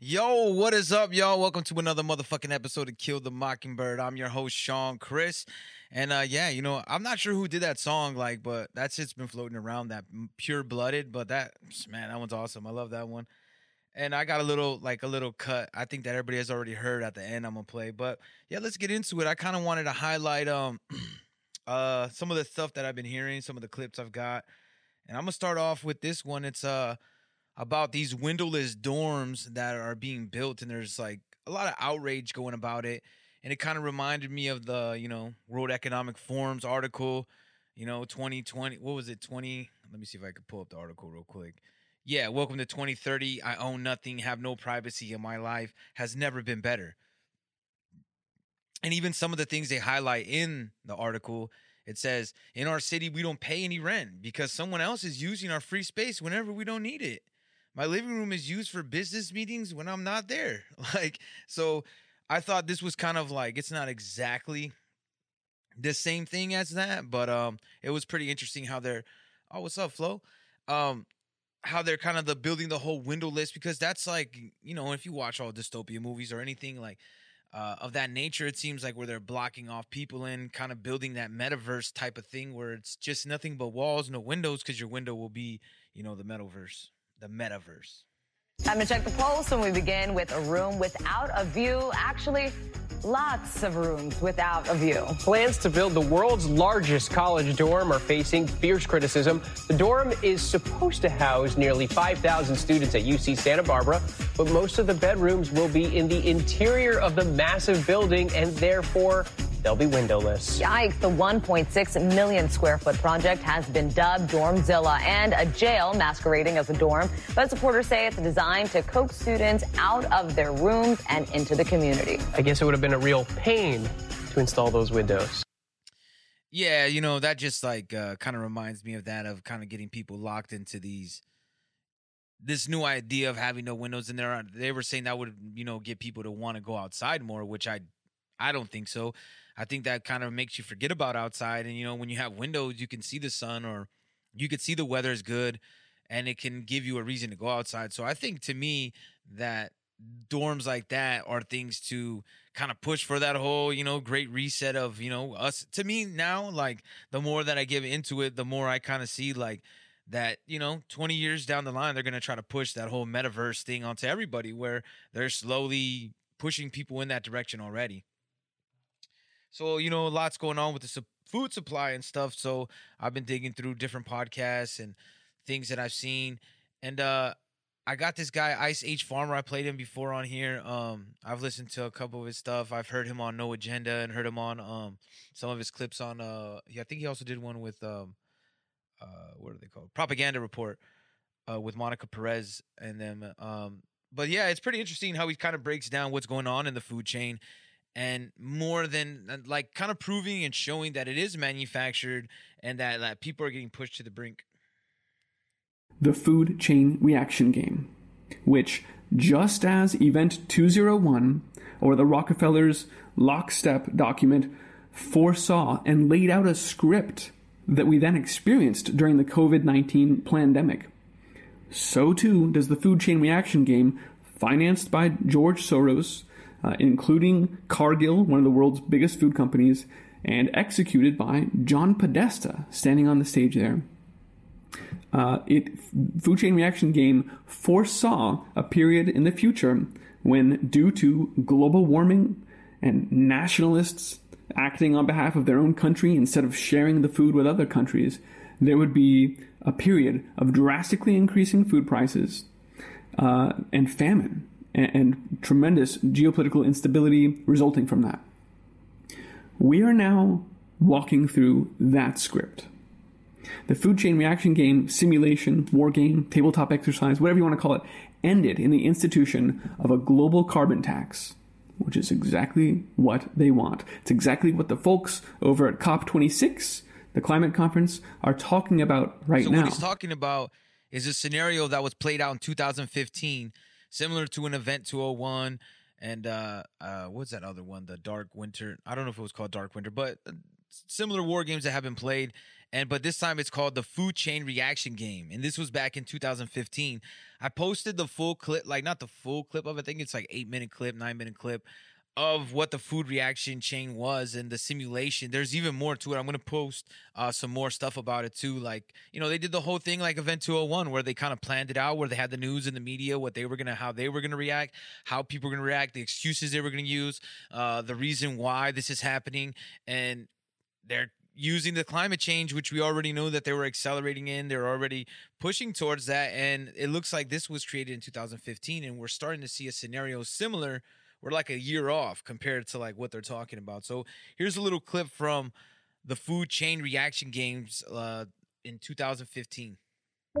Yo, what is up, y'all? Welcome to another motherfucking episode of Kill the Mockingbird. I'm your host, Sean Chris. And uh yeah, you know, I'm not sure who did that song, like, but that shit's been floating around, that pure blooded. But that man, that one's awesome. I love that one. And I got a little like a little cut. I think that everybody has already heard at the end I'm gonna play. But yeah, let's get into it. I kind of wanted to highlight um uh some of the stuff that I've been hearing, some of the clips I've got. And I'm gonna start off with this one. It's uh about these windowless dorms that are being built and there's like a lot of outrage going about it. And it kind of reminded me of the you know world economic forum's article you know 2020 what was it 20 let me see if i could pull up the article real quick. Yeah welcome to 2030 i own nothing have no privacy in my life has never been better. And even some of the things they highlight in the article it says in our city we don't pay any rent because someone else is using our free space whenever we don't need it my living room is used for business meetings when I'm not there. Like, so I thought this was kind of like it's not exactly the same thing as that, but um it was pretty interesting how they're oh what's up, Flo? Um how they're kind of the building the whole window list because that's like, you know, if you watch all dystopia movies or anything like uh, of that nature, it seems like where they're blocking off people in, kind of building that metaverse type of thing where it's just nothing but walls, no windows, because your window will be, you know, the metaverse the metaverse. Time to check the polls, and we begin with a room without a view. Actually, lots of rooms without a view. Plans to build the world's largest college dorm are facing fierce criticism. The dorm is supposed to house nearly 5,000 students at UC Santa Barbara, but most of the bedrooms will be in the interior of the massive building and therefore they'll be windowless. Yikes, the 1.6 million square foot project has been dubbed Dormzilla and a jail masquerading as a dorm. But supporters say it's designed to coax students out of their rooms and into the community. I guess it would have been a real pain to install those windows. Yeah, you know, that just like uh, kind of reminds me of that of kind of getting people locked into these this new idea of having no windows in there. They were saying that would, you know, get people to want to go outside more, which I I don't think so. I think that kind of makes you forget about outside. And you know, when you have windows, you can see the sun or you could see the weather is good, and it can give you a reason to go outside. So I think to me that dorms like that are things to kind of push for that whole you know great reset of you know us to me now like the more that i give into it the more i kind of see like that you know 20 years down the line they're going to try to push that whole metaverse thing onto everybody where they're slowly pushing people in that direction already so, you know, lots going on with the su- food supply and stuff. So, I've been digging through different podcasts and things that I've seen. And uh I got this guy Ice Age Farmer. I played him before on here. Um I've listened to a couple of his stuff. I've heard him on No Agenda and heard him on um some of his clips on uh yeah, I think he also did one with um uh what are they called? Propaganda Report uh with Monica Perez and them um but yeah, it's pretty interesting how he kind of breaks down what's going on in the food chain and more than uh, like kind of proving and showing that it is manufactured and that, that people are getting pushed to the brink. The food chain reaction game, which, just as Event 201 or the Rockefellers' lockstep document foresaw and laid out a script that we then experienced during the COVID 19 pandemic, so too does the food chain reaction game, financed by George Soros uh, including Cargill, one of the world's biggest food companies, and executed by John Podesta, standing on the stage there. Uh, it food chain reaction game foresaw a period in the future when, due to global warming and nationalists acting on behalf of their own country instead of sharing the food with other countries, there would be a period of drastically increasing food prices uh, and famine and, and tremendous geopolitical instability resulting from that. We are now walking through that script. The food chain reaction game, simulation, war game, tabletop exercise, whatever you want to call it, ended in the institution of a global carbon tax, which is exactly what they want. It's exactly what the folks over at COP26, the climate conference, are talking about right now. so now. what he's talking about is a scenario that was played out in 2015, similar to an event 201 and uh uh what's that other one? The dark winter? I don't know if it was called dark winter but uh, similar war games that have been played and but this time it's called the food chain reaction game and this was back in 2015 i posted the full clip like not the full clip of it i think it's like eight minute clip nine minute clip of what the food reaction chain was and the simulation. There's even more to it. I'm gonna post uh, some more stuff about it too. Like you know, they did the whole thing like Event 201, where they kind of planned it out, where they had the news and the media, what they were gonna, how they were gonna react, how people were gonna react, the excuses they were gonna use, uh, the reason why this is happening, and they're using the climate change, which we already know that they were accelerating in. They're already pushing towards that, and it looks like this was created in 2015, and we're starting to see a scenario similar we're like a year off compared to like what they're talking about. So here's a little clip from the food chain reaction games uh, in 2015.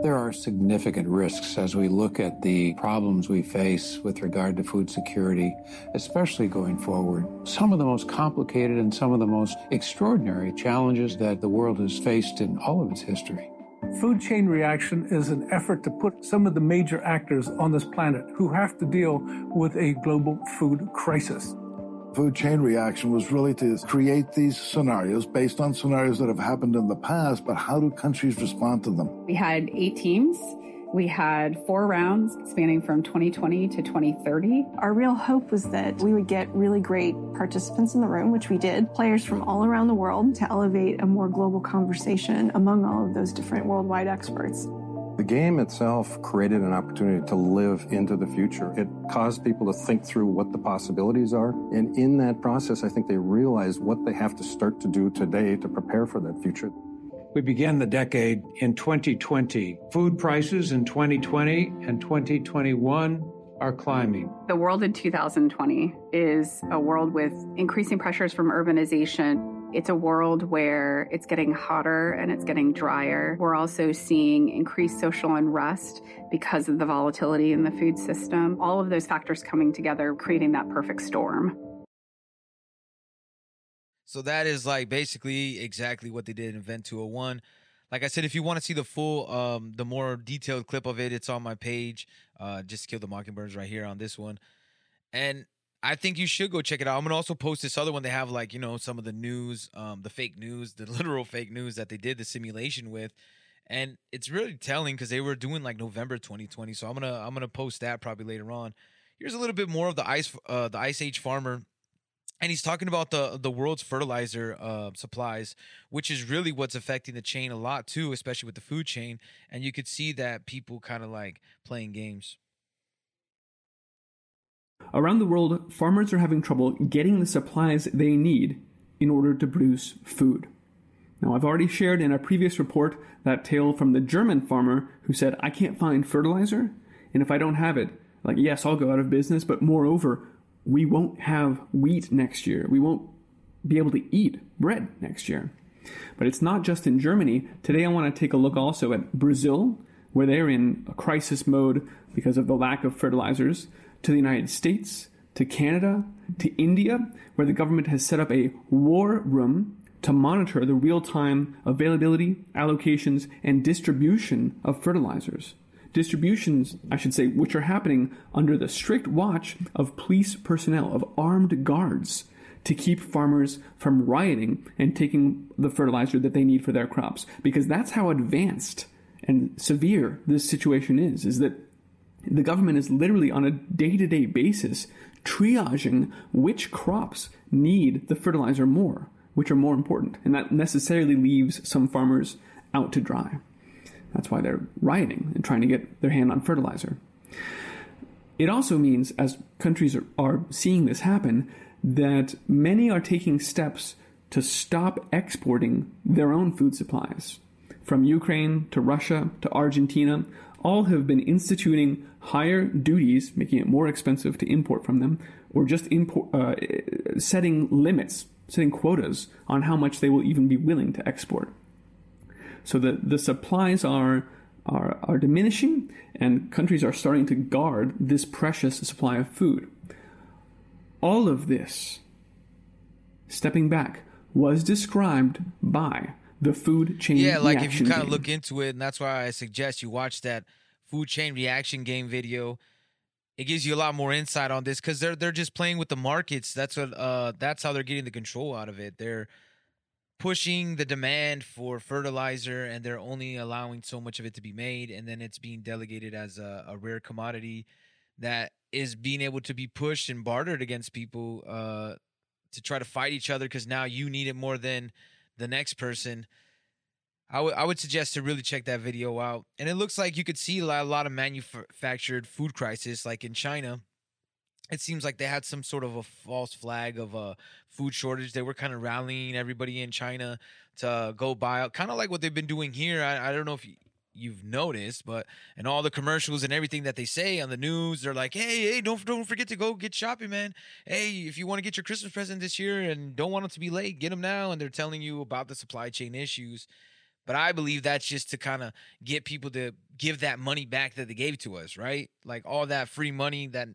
There are significant risks as we look at the problems we face with regard to food security, especially going forward. Some of the most complicated and some of the most extraordinary challenges that the world has faced in all of its history. Food chain reaction is an effort to put some of the major actors on this planet who have to deal with a global food crisis. Food chain reaction was really to create these scenarios based on scenarios that have happened in the past, but how do countries respond to them? We had eight teams. We had four rounds spanning from 2020 to 2030. Our real hope was that we would get really great participants in the room, which we did, players from all around the world to elevate a more global conversation among all of those different worldwide experts. The game itself created an opportunity to live into the future. It caused people to think through what the possibilities are. And in that process, I think they realized what they have to start to do today to prepare for that future. We began the decade in 2020. Food prices in 2020 and 2021 are climbing. The world in 2020 is a world with increasing pressures from urbanization. It's a world where it's getting hotter and it's getting drier. We're also seeing increased social unrest because of the volatility in the food system. All of those factors coming together, creating that perfect storm. So that is like basically exactly what they did in Event 201. Like I said, if you want to see the full, um, the more detailed clip of it, it's on my page. Uh, just kill the mockingbirds right here on this one, and I think you should go check it out. I'm gonna also post this other one. They have like you know some of the news, um, the fake news, the literal fake news that they did the simulation with, and it's really telling because they were doing like November 2020. So I'm gonna I'm gonna post that probably later on. Here's a little bit more of the ice, uh, the Ice Age farmer and he's talking about the the world's fertilizer uh, supplies, which is really what's affecting the chain a lot too, especially with the food chain. And you could see that people kind of like playing games. Around the world, farmers are having trouble getting the supplies they need in order to produce food. Now, I've already shared in a previous report that tale from the German farmer who said, I can't find fertilizer, and if I don't have it, like, yes, I'll go out of business, but moreover, we won't have wheat next year. We won't be able to eat bread next year. But it's not just in Germany. Today I want to take a look also at Brazil, where they're in a crisis mode because of the lack of fertilizers, to the United States, to Canada, to India, where the government has set up a war room to monitor the real time availability, allocations, and distribution of fertilizers distributions, I should say, which are happening under the strict watch of police personnel, of armed guards, to keep farmers from rioting and taking the fertilizer that they need for their crops. Because that's how advanced and severe this situation is, is that the government is literally on a day to day basis triaging which crops need the fertilizer more, which are more important. And that necessarily leaves some farmers out to dry. That's why they're rioting and trying to get their hand on fertilizer. It also means, as countries are, are seeing this happen, that many are taking steps to stop exporting their own food supplies. From Ukraine to Russia to Argentina, all have been instituting higher duties, making it more expensive to import from them, or just import, uh, setting limits, setting quotas on how much they will even be willing to export. So the, the supplies are, are, are diminishing, and countries are starting to guard this precious supply of food. All of this, stepping back, was described by the food chain. Yeah, like if you kind of look into it, and that's why I suggest you watch that food chain reaction game video. It gives you a lot more insight on this because they're they're just playing with the markets. That's what uh that's how they're getting the control out of it. They're pushing the demand for fertilizer and they're only allowing so much of it to be made and then it's being delegated as a, a rare commodity that is being able to be pushed and bartered against people uh to try to fight each other because now you need it more than the next person. I would would suggest to really check that video out. And it looks like you could see a lot, a lot of manufactured food crisis, like in China. It seems like they had some sort of a false flag of a food shortage. They were kind of rallying everybody in China to go buy kind of like what they've been doing here. I, I don't know if you, you've noticed, but and all the commercials and everything that they say on the news, they're like, "Hey, hey, don't don't forget to go get shopping, man. Hey, if you want to get your Christmas present this year and don't want them to be late, get them now." And they're telling you about the supply chain issues. But I believe that's just to kind of get people to give that money back that they gave to us, right? Like all that free money, that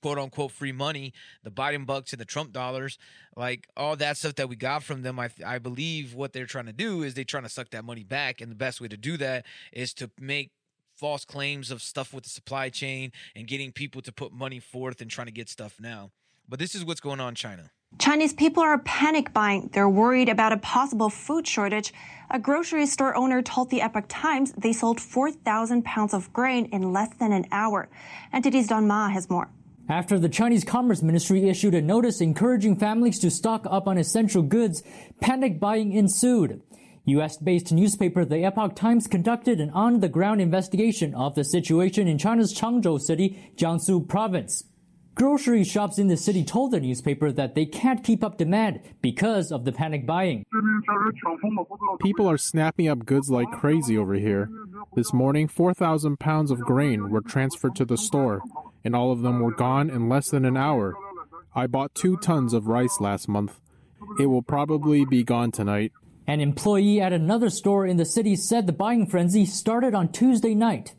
quote unquote free money, the Biden bucks and the Trump dollars, like all that stuff that we got from them. I, I believe what they're trying to do is they're trying to suck that money back. And the best way to do that is to make false claims of stuff with the supply chain and getting people to put money forth and trying to get stuff now. But this is what's going on in China. Chinese people are panic buying. They're worried about a possible food shortage. A grocery store owner told the Epoch Times they sold 4,000 pounds of grain in less than an hour. NTD's Don Ma has more. After the Chinese Commerce Ministry issued a notice encouraging families to stock up on essential goods, panic buying ensued. US based newspaper The Epoch Times conducted an on the ground investigation of the situation in China's Changzhou city, Jiangsu province. Grocery shops in the city told the newspaper that they can't keep up demand because of the panic buying. People are snapping up goods like crazy over here. This morning, 4,000 pounds of grain were transferred to the store, and all of them were gone in less than an hour. I bought two tons of rice last month. It will probably be gone tonight. An employee at another store in the city said the buying frenzy started on Tuesday night.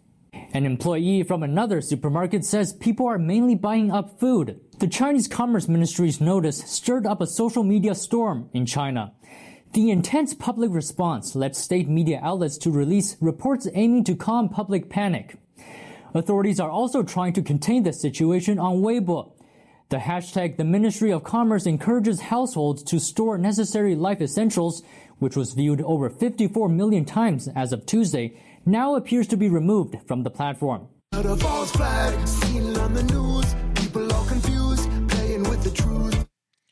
An employee from another supermarket says people are mainly buying up food. The Chinese Commerce Ministry's notice stirred up a social media storm in China. The intense public response led state media outlets to release reports aiming to calm public panic. Authorities are also trying to contain the situation on Weibo. The hashtag the Ministry of Commerce encourages households to store necessary life essentials, which was viewed over 54 million times as of Tuesday, now appears to be removed from the platform.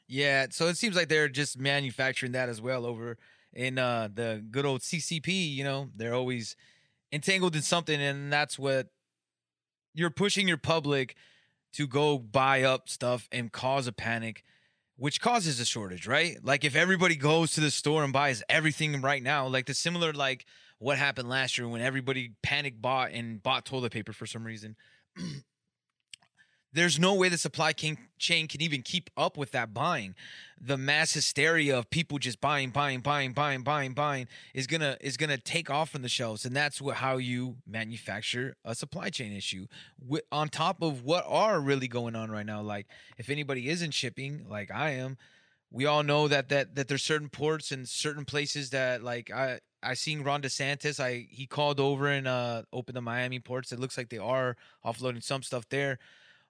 Yeah, so it seems like they're just manufacturing that as well over in uh, the good old CCP. You know, they're always entangled in something, and that's what you're pushing your public to go buy up stuff and cause a panic, which causes a shortage, right? Like if everybody goes to the store and buys everything right now, like the similar like what happened last year when everybody panic bought and bought toilet paper for some reason. There's no way the supply chain can even keep up with that buying. The mass hysteria of people just buying, buying, buying, buying, buying, buying is gonna is gonna take off from the shelves, and that's what, how you manufacture a supply chain issue. On top of what are really going on right now, like if anybody isn't shipping, like I am, we all know that that that there's certain ports and certain places that like I I seen Ron DeSantis. I he called over and uh opened the Miami ports. It looks like they are offloading some stuff there.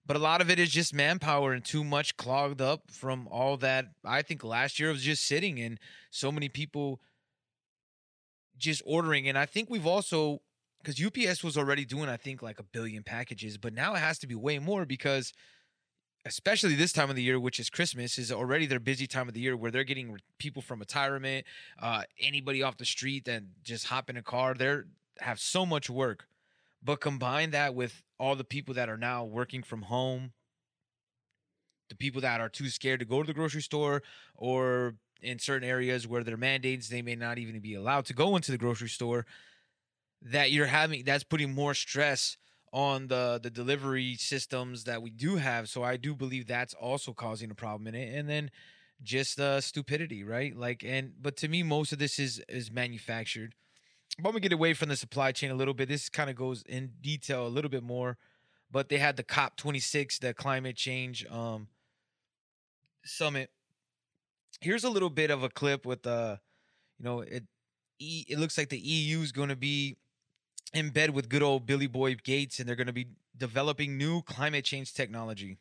But a lot of it is just manpower and too much clogged up from all that. I think last year was just sitting and so many people just ordering. And I think we've also because UPS was already doing, I think, like a billion packages, but now it has to be way more because especially this time of the year, which is Christmas, is already their busy time of the year where they're getting people from retirement, uh, anybody off the street that just hop in a car. They're have so much work. But combine that with all the people that are now working from home, the people that are too scared to go to the grocery store or in certain areas where there are mandates, they may not even be allowed to go into the grocery store. That you're having that's putting more stress on the the delivery systems that we do have. So I do believe that's also causing a problem in it. And then just uh stupidity, right? Like and but to me most of this is is manufactured. But gonna get away from the supply chain a little bit. This kind of goes in detail a little bit more. But they had the COP 26, the climate change um summit. Here's a little bit of a clip with uh you know it it looks like the EU is going to be in bed with good old Billy Boy Gates and they're going to be developing new climate change technology.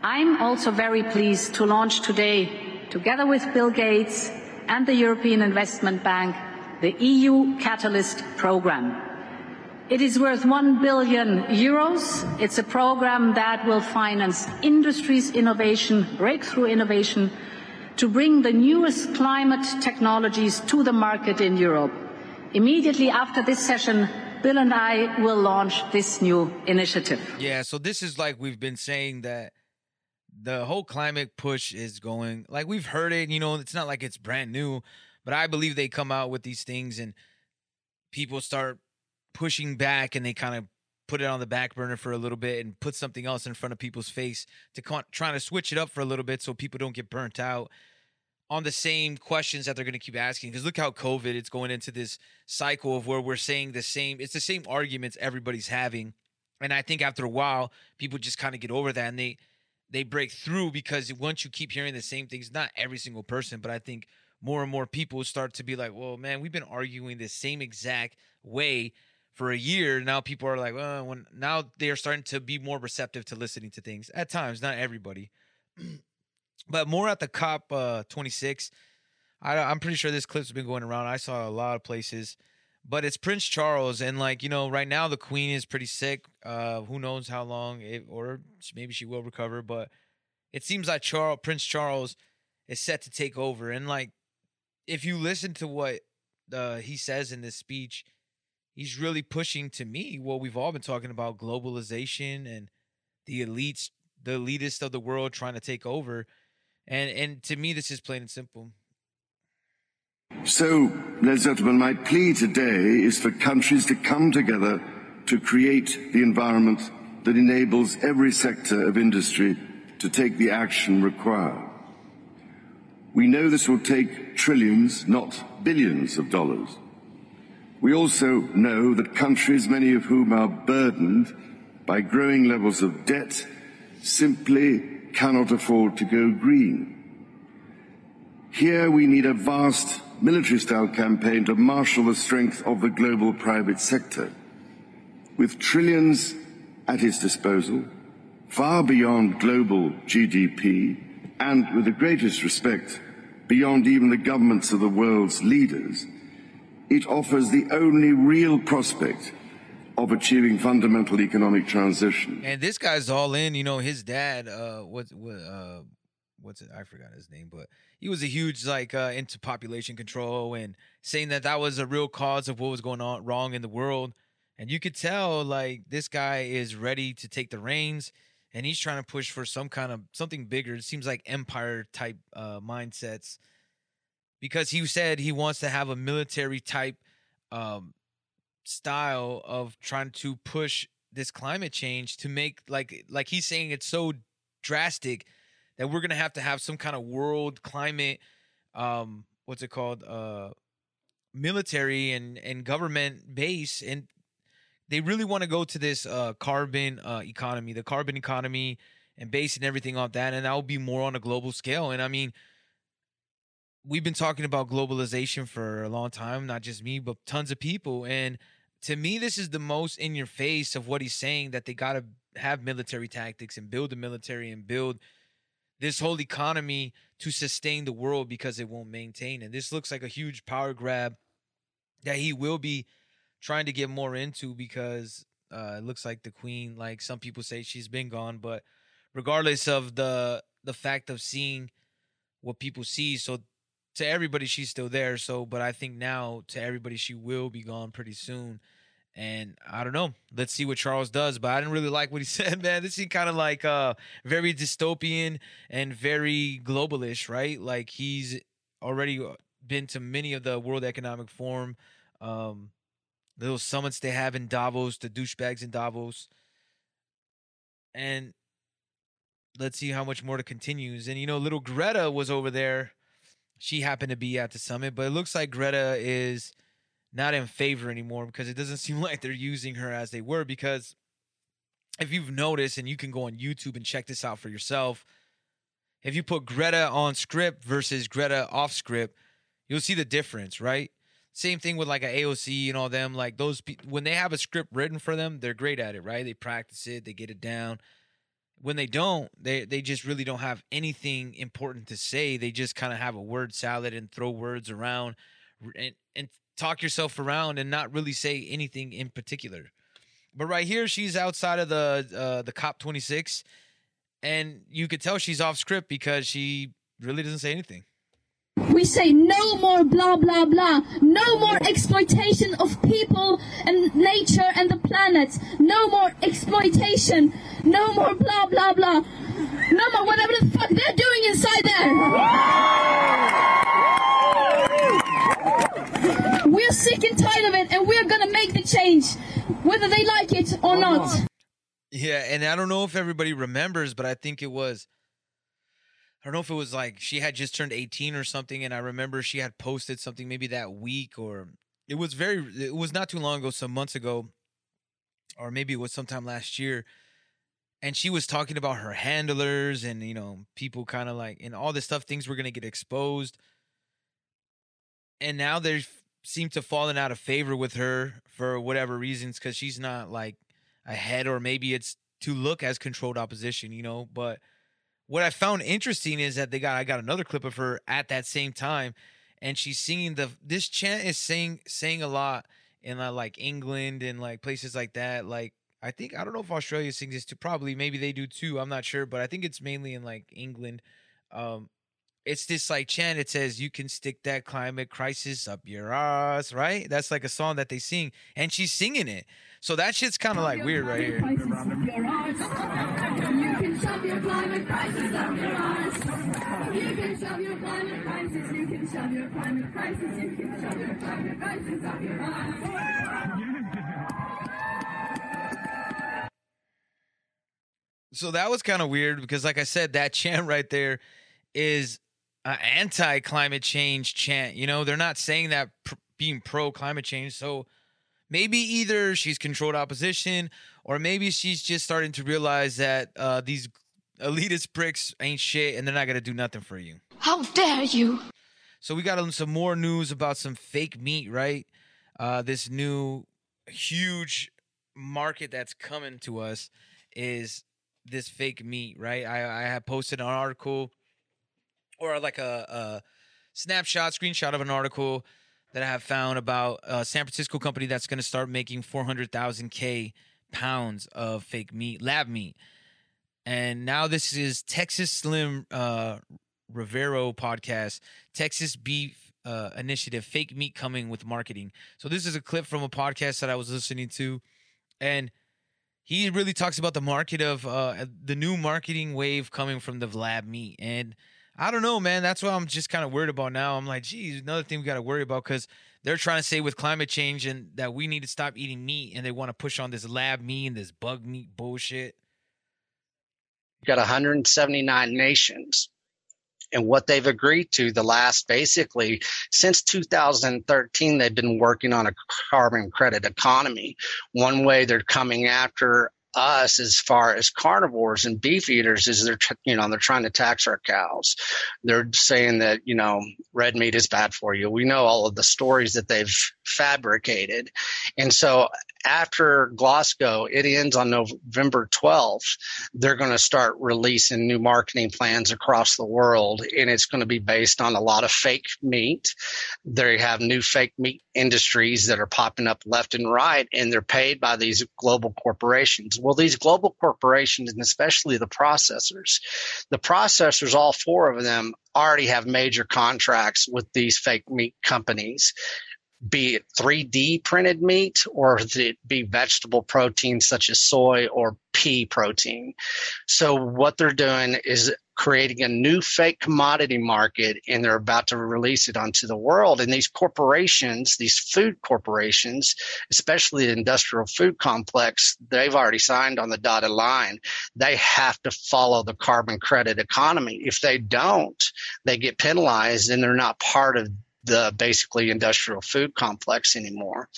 I'm also very pleased to launch today, together with Bill Gates and the European Investment Bank, the EU Catalyst Programme. It is worth 1 billion euros. It's a program that will finance industry's innovation, breakthrough innovation, to bring the newest climate technologies to the market in Europe. Immediately after this session, Bill and I will launch this new initiative. Yeah, so this is like we've been saying that the whole climate push is going like we've heard it, you know, it's not like it's brand new, but I believe they come out with these things and people start pushing back and they kind of put it on the back burner for a little bit and put something else in front of people's face to con- trying to switch it up for a little bit so people don't get burnt out on the same questions that they're going to keep asking because look how covid it's going into this cycle of where we're saying the same it's the same arguments everybody's having and i think after a while people just kind of get over that and they they break through because once you keep hearing the same things not every single person but i think more and more people start to be like well man we've been arguing the same exact way for a year. Now people are like well when now they are starting to be more receptive to listening to things at times not everybody but more at the cop uh 26 I, i'm pretty sure this clip's been going around. I saw a lot of places but it's prince charles and like you know right now the queen is pretty sick uh who knows how long it, or maybe she will recover but it seems like charles prince charles is set to take over and like if you listen to what uh he says in this speech he's really pushing to me what we've all been talking about globalization and the elites the elitist of the world trying to take over and and to me this is plain and simple So, ladies and gentlemen, my plea today is for countries to come together to create the environment that enables every sector of industry to take the action required. We know this will take trillions, not billions of dollars. We also know that countries, many of whom are burdened by growing levels of debt, simply cannot afford to go green. Here we need a vast military style campaign to marshal the strength of the global private sector. With trillions at its disposal, far beyond global GDP, and with the greatest respect, beyond even the governments of the world's leaders, it offers the only real prospect of achieving fundamental economic transition. and this guy's all in you know his dad uh what what uh what's it i forgot his name but he was a huge like uh into population control and saying that that was a real cause of what was going on wrong in the world and you could tell like this guy is ready to take the reins and he's trying to push for some kind of something bigger it seems like empire type uh mindsets because he said he wants to have a military type um style of trying to push this climate change to make like like he's saying it's so drastic that we're gonna have to have some kind of world climate um what's it called uh military and and government base and they really want to go to this uh carbon uh economy the carbon economy and basing everything off that and that will be more on a global scale and i mean we've been talking about globalization for a long time not just me but tons of people and to me this is the most in your face of what he's saying that they got to have military tactics and build the military and build this whole economy to sustain the world because it won't maintain. And this looks like a huge power grab that he will be trying to get more into because uh it looks like the queen like some people say she's been gone but regardless of the the fact of seeing what people see so to everybody she's still there so but i think now to everybody she will be gone pretty soon And I don't know. Let's see what Charles does. But I didn't really like what he said, man. This seemed kind of like uh very dystopian and very globalish, right? Like he's already uh, been to many of the World Economic Forum, um, little summits they have in Davos, the douchebags in Davos. And let's see how much more to continues. And you know, little Greta was over there. She happened to be at the summit, but it looks like Greta is not in favor anymore because it doesn't seem like they're using her as they were. Because if you've noticed, and you can go on YouTube and check this out for yourself, if you put Greta on script versus Greta off script, you'll see the difference, right? Same thing with like a AOC and all them. Like those, pe- when they have a script written for them, they're great at it, right? They practice it, they get it down. When they don't, they they just really don't have anything important to say. They just kind of have a word salad and throw words around, and and talk yourself around and not really say anything in particular. But right here, she's outside of the uh, the COP 26, and you could tell she's off script because she really doesn't say anything. We say no more blah blah blah, no more exploitation of people and nature and the planet, no more exploitation, no more blah blah blah, no more whatever the fuck they're doing inside there. We're sick and tired of it and we're gonna make the change, whether they like it or not. Yeah, and I don't know if everybody remembers, but I think it was don't know if it was like she had just turned 18 or something and I remember she had posted something maybe that week or it was very it was not too long ago, some months ago or maybe it was sometime last year and she was talking about her handlers and you know people kind of like and all this stuff things were going to get exposed. And now they seem to fallen out of favor with her for whatever reasons because she's not like ahead or maybe it's to look as controlled opposition you know but what i found interesting is that they got i got another clip of her at that same time and she's singing the this chant is saying saying a lot in uh, like england and like places like that like i think i don't know if australia sings this too probably maybe they do too i'm not sure but i think it's mainly in like england um it's this like chant it says you can stick that climate crisis up your ass right? That's like a song that they sing and she's singing it. So that shit's kind of like weird right here shove your climate crisis your ass. You can shove your climate crisis. You can shove your climate crisis. You can shove your climate crisis your ass. so that was kind of weird because like i said that chant right there is an anti-climate change chant you know they're not saying that pr- being pro climate change so maybe either she's controlled opposition or maybe she's just starting to realize that uh, these elitist pricks ain't shit and they're not gonna do nothing for you How dare you? so we got some more news about some fake meat, right? Uh, this new huge market that's coming to us is this fake meat, right? I, I have posted an article or like a, a snapshot, screenshot of an article that I have found about a San Francisco company that's going to start making 400,000 K pounds of fake meat, lab meat. And now this is Texas Slim uh, Rivero podcast, Texas Beef uh, Initiative, fake meat coming with marketing. So this is a clip from a podcast that I was listening to, and he really talks about the market of uh, the new marketing wave coming from the lab meat. And I don't know, man. That's what I'm just kind of worried about now. I'm like, geez, another thing we got to worry about because they're trying to say with climate change and that we need to stop eating meat, and they want to push on this lab meat and this bug meat bullshit. got 179 nations and what they've agreed to the last basically since 2013 they've been working on a carbon credit economy one way they're coming after us as far as carnivores and beef eaters is they're you know they're trying to tax our cows. They're saying that you know red meat is bad for you. We know all of the stories that they've fabricated. And so after Glasgow, it ends on November 12th. They're going to start releasing new marketing plans across the world, and it's going to be based on a lot of fake meat. They have new fake meat industries that are popping up left and right, and they're paid by these global corporations. Well, these global corporations, and especially the processors, the processors, all four of them, already have major contracts with these fake meat companies be it 3D printed meat or it be vegetable protein such as soy or pea protein. So what they're doing is creating a new fake commodity market and they're about to release it onto the world. And these corporations, these food corporations, especially the industrial food complex, they've already signed on the dotted line. They have to follow the carbon credit economy. If they don't, they get penalized and they're not part of the basically industrial food complex anymore.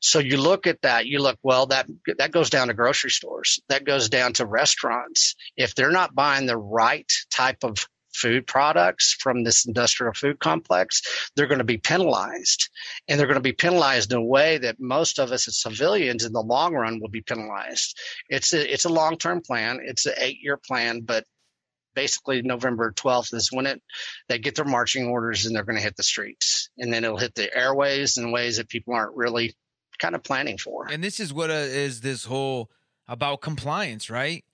So you look at that, you look, well, that that goes down to grocery stores, that goes down to restaurants. If they're not buying the right type of food products from this industrial food complex, they're going to be penalized. And they're going to be penalized in a way that most of us as civilians in the long run will be penalized. It's a, it's a long term plan, it's an eight year plan, but basically November 12th is when it they get their marching orders and they're going to hit the streets, and then it'll hit the airways in ways that people aren't really kind of planning for. And this is what uh, is this whole about compliance, right?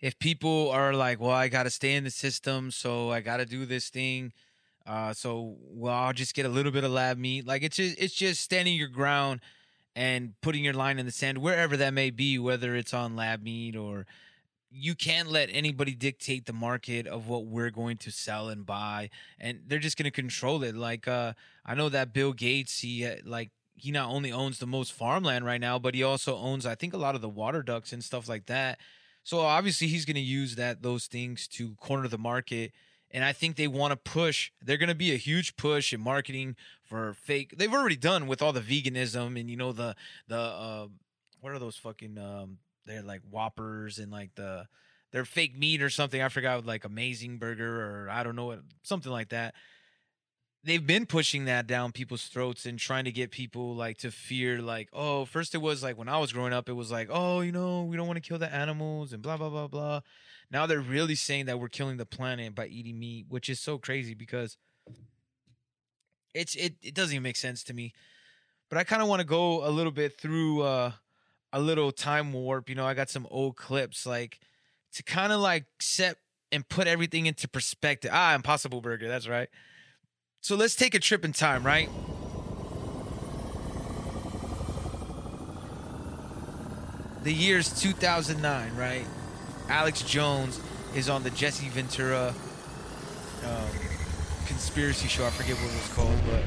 If people are like, "Well, I got to stay in the system, so I got to do this thing," uh, so well, I'll just get a little bit of lab meat. Like it's just it's just standing your ground and putting your line in the sand wherever that may be, whether it's on lab meat or you can't let anybody dictate the market of what we're going to sell and buy and they're just going to control it like uh i know that bill gates he uh, like he not only owns the most farmland right now but he also owns i think a lot of the water ducts and stuff like that. So obviously he's going to use that those things to corner the market and i think they want to push they're going to be a huge push in marketing for fake they've already done with all the veganism and you know the the uh what are those fucking um they're like Whoppers and like the they're fake meat or something. I forgot like Amazing Burger or I don't know what something like that. They've been pushing that down people's throats and trying to get people like to fear like oh first it was like when I was growing up it was like oh you know we don't want to kill the animals and blah blah blah blah. Now they're really saying that we're killing the planet by eating meat, which is so crazy because it's it it doesn't even make sense to me. But I kind of want to go a little bit through uh a little time warp. You know, I got some old clips like to kind of like set and put everything into perspective. Ah, Impossible Burger, that's right. So let's take a trip in time, right? The year's 2009, right? Alex Jones is on the Jesse Ventura um, conspiracy show. I forget what it was called, but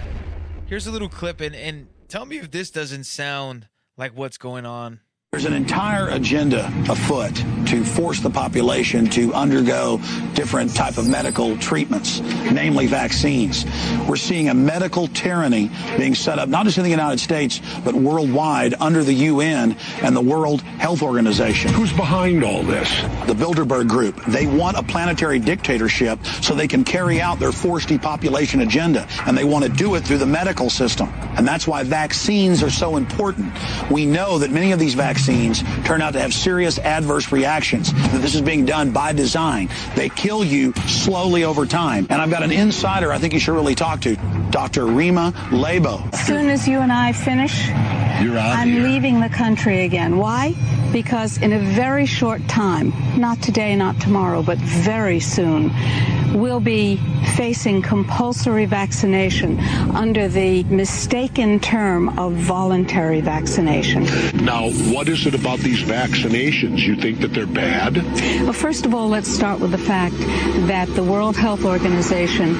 here's a little clip, and and tell me if this doesn't sound like what's going on there's an entire agenda afoot to force the population to undergo different type of medical treatments, namely vaccines. We're seeing a medical tyranny being set up, not just in the United States, but worldwide under the UN and the World Health Organization. Who's behind all this? The Bilderberg Group. They want a planetary dictatorship so they can carry out their forced depopulation agenda, and they want to do it through the medical system. And that's why vaccines are so important. We know that many of these vaccines vaccines turn out to have serious adverse reactions. This is being done by design. They kill you slowly over time. And I've got an insider I think you should really talk to, Dr. Rima Laibow. As soon as you and I finish, You're out I'm here. leaving the country again. Why? Because in a very short time, not today, not tomorrow, but very soon, we'll be facing compulsory vaccination under the mistaken term of voluntary vaccination. Now, what is it about these vaccinations? You think that they're bad? Well, first of all, let's start with the fact that the World Health Organization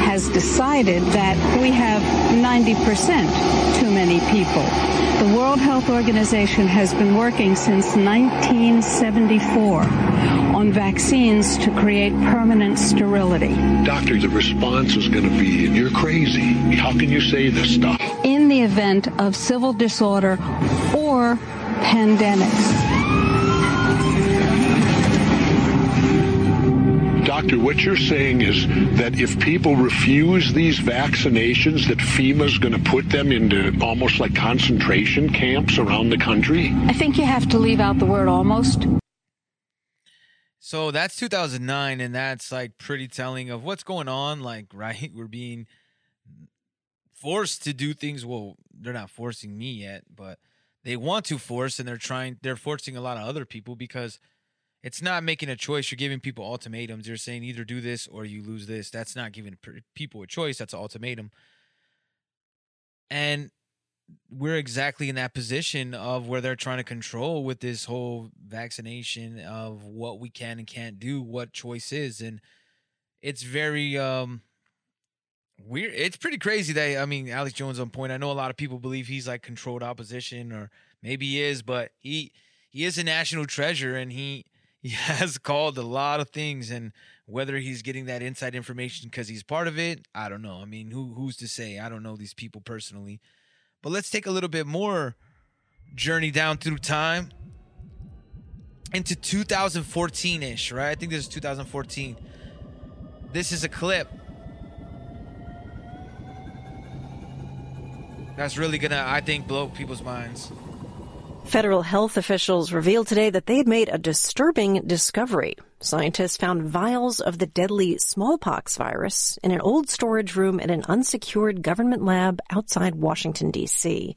has decided that we have 90% too many people. The World Health Organization has been working since 1974 vaccines to create permanent sterility. Doctor, the response is going to be, you're crazy. How can you say this stuff? In the event of civil disorder or pandemics. Doctor, what you're saying is that if people refuse these vaccinations, that FEMA's going to put them into almost like concentration camps around the country? I think you have to leave out the word almost. So that's 2009, and that's like pretty telling of what's going on. Like, right, we're being forced to do things. Well, they're not forcing me yet, but they want to force, and they're trying. They're forcing a lot of other people because it's not making a choice. You're giving people ultimatums. You're saying either do this or you lose this. That's not giving people a choice. That's an ultimatum. and we're exactly in that position of where they're trying to control with this whole vaccination of what we can and can't do, what choice is, and it's very um weird. It's pretty crazy that I mean Alex Jones on point. I know a lot of people believe he's like controlled opposition, or maybe he is, but he he is a national treasure, and he he has called a lot of things, and whether he's getting that inside information because he's part of it, I don't know. I mean, who who's to say? I don't know these people personally, but let's take a little bit more journey down through time into 2014 ish, right? I think this is 2014. This is a clip that's really gonna, I think, blow people's minds. Federal health officials revealed today that they had made a disturbing discovery. Scientists found vials of the deadly smallpox virus in an old storage room at an unsecured government lab outside Washington, D.C.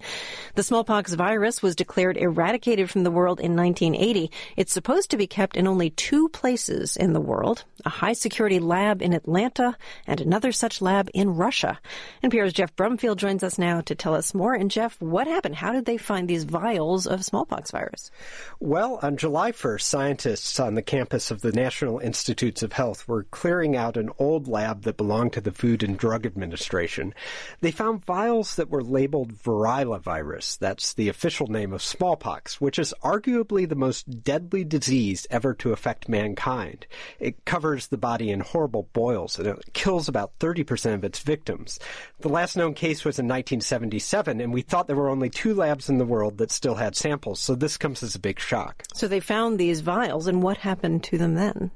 The smallpox virus was declared eradicated from the world in 1980. It's supposed to be kept in only two places in the world a high security lab in Atlanta and another such lab in Russia. NPR's Geoff Brumfiel joins us now to tell us more. And Geoff, what happened? How did they find these vials of smallpox virus? Well, on July 1st, scientists on the campus of the National Institutes of Health were clearing out an old lab that belonged to the Food and Drug Administration. They found vials that were labeled variola virus. That's the official name of smallpox, which is arguably the most deadly disease ever to affect mankind. It covers covers the body in horrible boils and it kills about 30% of its victims. The last known case was in 1977, and we thought there were only two labs in the world that still had samples, so this comes as a big shock. So they found these vials, and what happened to them then?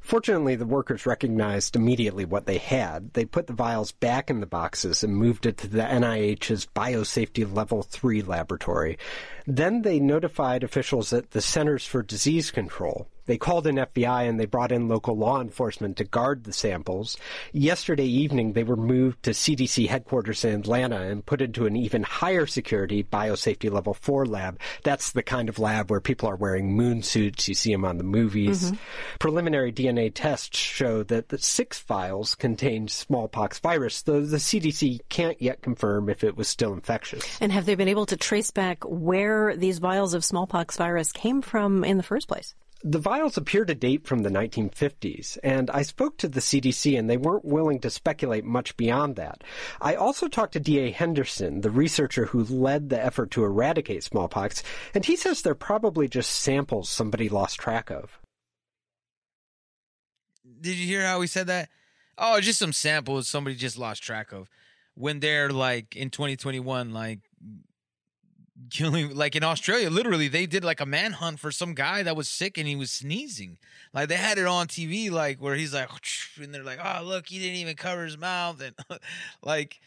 Fortunately, the workers recognized immediately what they had. They put the vials back in the boxes and moved it to the NIH's Biosafety Level 3 laboratory. Then they notified officials at the Centers for Disease Control. They called in FBI and they brought in local law enforcement to guard the samples. Yesterday evening, they were moved to CDC headquarters in Atlanta and put into an even higher security biosafety level 4 lab. That's the kind of lab where people are wearing moon suits. You see them on the movies. Mm-hmm. Preliminary DNA tests show that the six vials contained smallpox virus, though the CDC can't yet confirm if it was still infectious. And have they been able to trace back where these vials of smallpox virus came from in the first place? The vials appear to date from the 1950s, and I spoke to the CDC and they weren't willing to speculate much beyond that. I also talked to D.A. Henderson, the researcher who led the effort to eradicate smallpox, and he says they're probably just samples somebody lost track of. Did you hear how he said that? Oh, just some samples somebody just lost track of. When they're like in 2021, like killing like in Australia, literally they did like a manhunt for some guy that was sick and he was sneezing. Like they had it on TV, like where he's like, and they're like, oh look, he didn't even cover his mouth, and like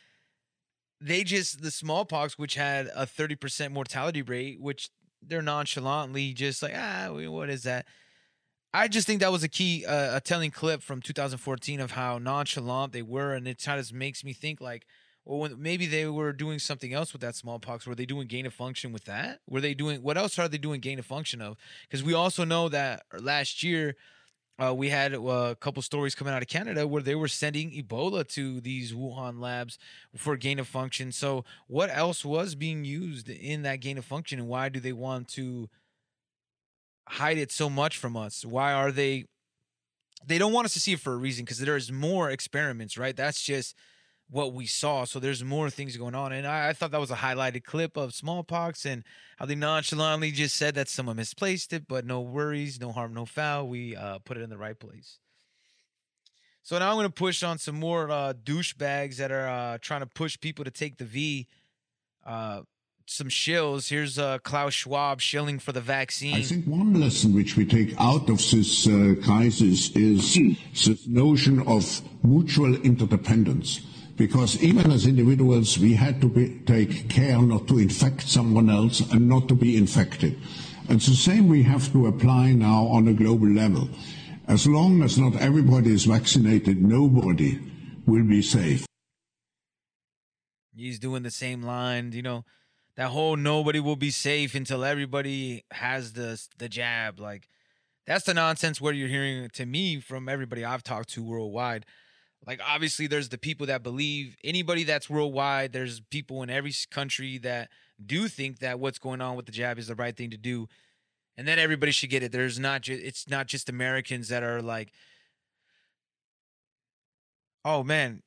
they just the smallpox, which had a thirty percent mortality rate, which they're nonchalantly just like, ah, what is that? I just think that was a key, uh, a telling clip from 2014 of how nonchalant they were, and it kind of makes me think like or when maybe they were doing something else with that smallpox. Were they doing gain of function with that? Were they doing what else are they doing gain of function of? Because we also know that last year uh, we had uh, a couple stories coming out of Canada where they were sending Ebola to these Wuhan labs for gain of function. So what else was being used in that gain of function, and why do they want to hide it so much from us? Why are they? They don't want us to see it for a reason because there's more experiments, right? That's just what we saw. So there's more things going on. And I, I, thought that was a highlighted clip of smallpox and how they nonchalantly just said that someone misplaced it, but no worries, no harm, no foul. We uh, put it in the right place. So now I'm going to push on some more uh, douchebags that are uh, trying to push people to take the V. Uh, some shills. Here's uh, Klaus Schwab shilling for the vaccine. I think one lesson which we take out of this uh, crisis is this notion of mutual interdependence because even as individuals, we had to be, take care not to infect someone else and not to be infected. And the same we have to apply now on a global level. As long as not everybody is vaccinated, nobody will be safe. He's doing the same line, you know, that whole nobody will be safe until everybody has the the jab. Like that's the nonsense what you're hearing to me from everybody I've talked to worldwide like obviously there's the people that believe anybody that's worldwide there's people in every country that do think that what's going on with the jab is the right thing to do and then everybody should get it. There's not just it's not just americans that are like oh man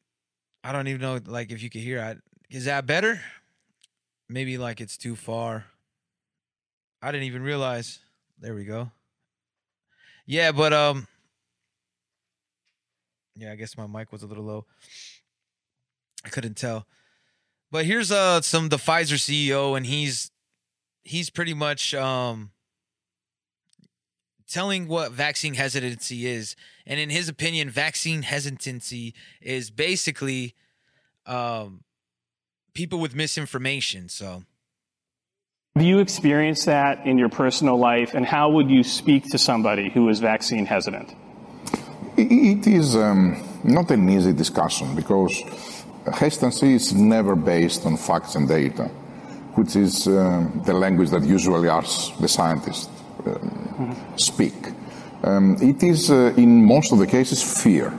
i don't even know like if you could hear it is that better? Maybe like it's too far. I didn't even realize. There we go. Yeah but um yeah, I guess my mic was a little low. I couldn't tell. But here's uh some the Pfizer CEO and he's he's pretty much um telling what vaccine hesitancy is. And in his opinion, vaccine hesitancy is basically um people with misinformation. So have you experienced that in your personal life and how would you speak to somebody who is vaccine hesitant? It is um, not an easy discussion because hesitancy is never based on facts and data, which is uh, the language that usually us, the scientists, mm-hmm. speak. Um, it is, uh, in most of the cases, fear.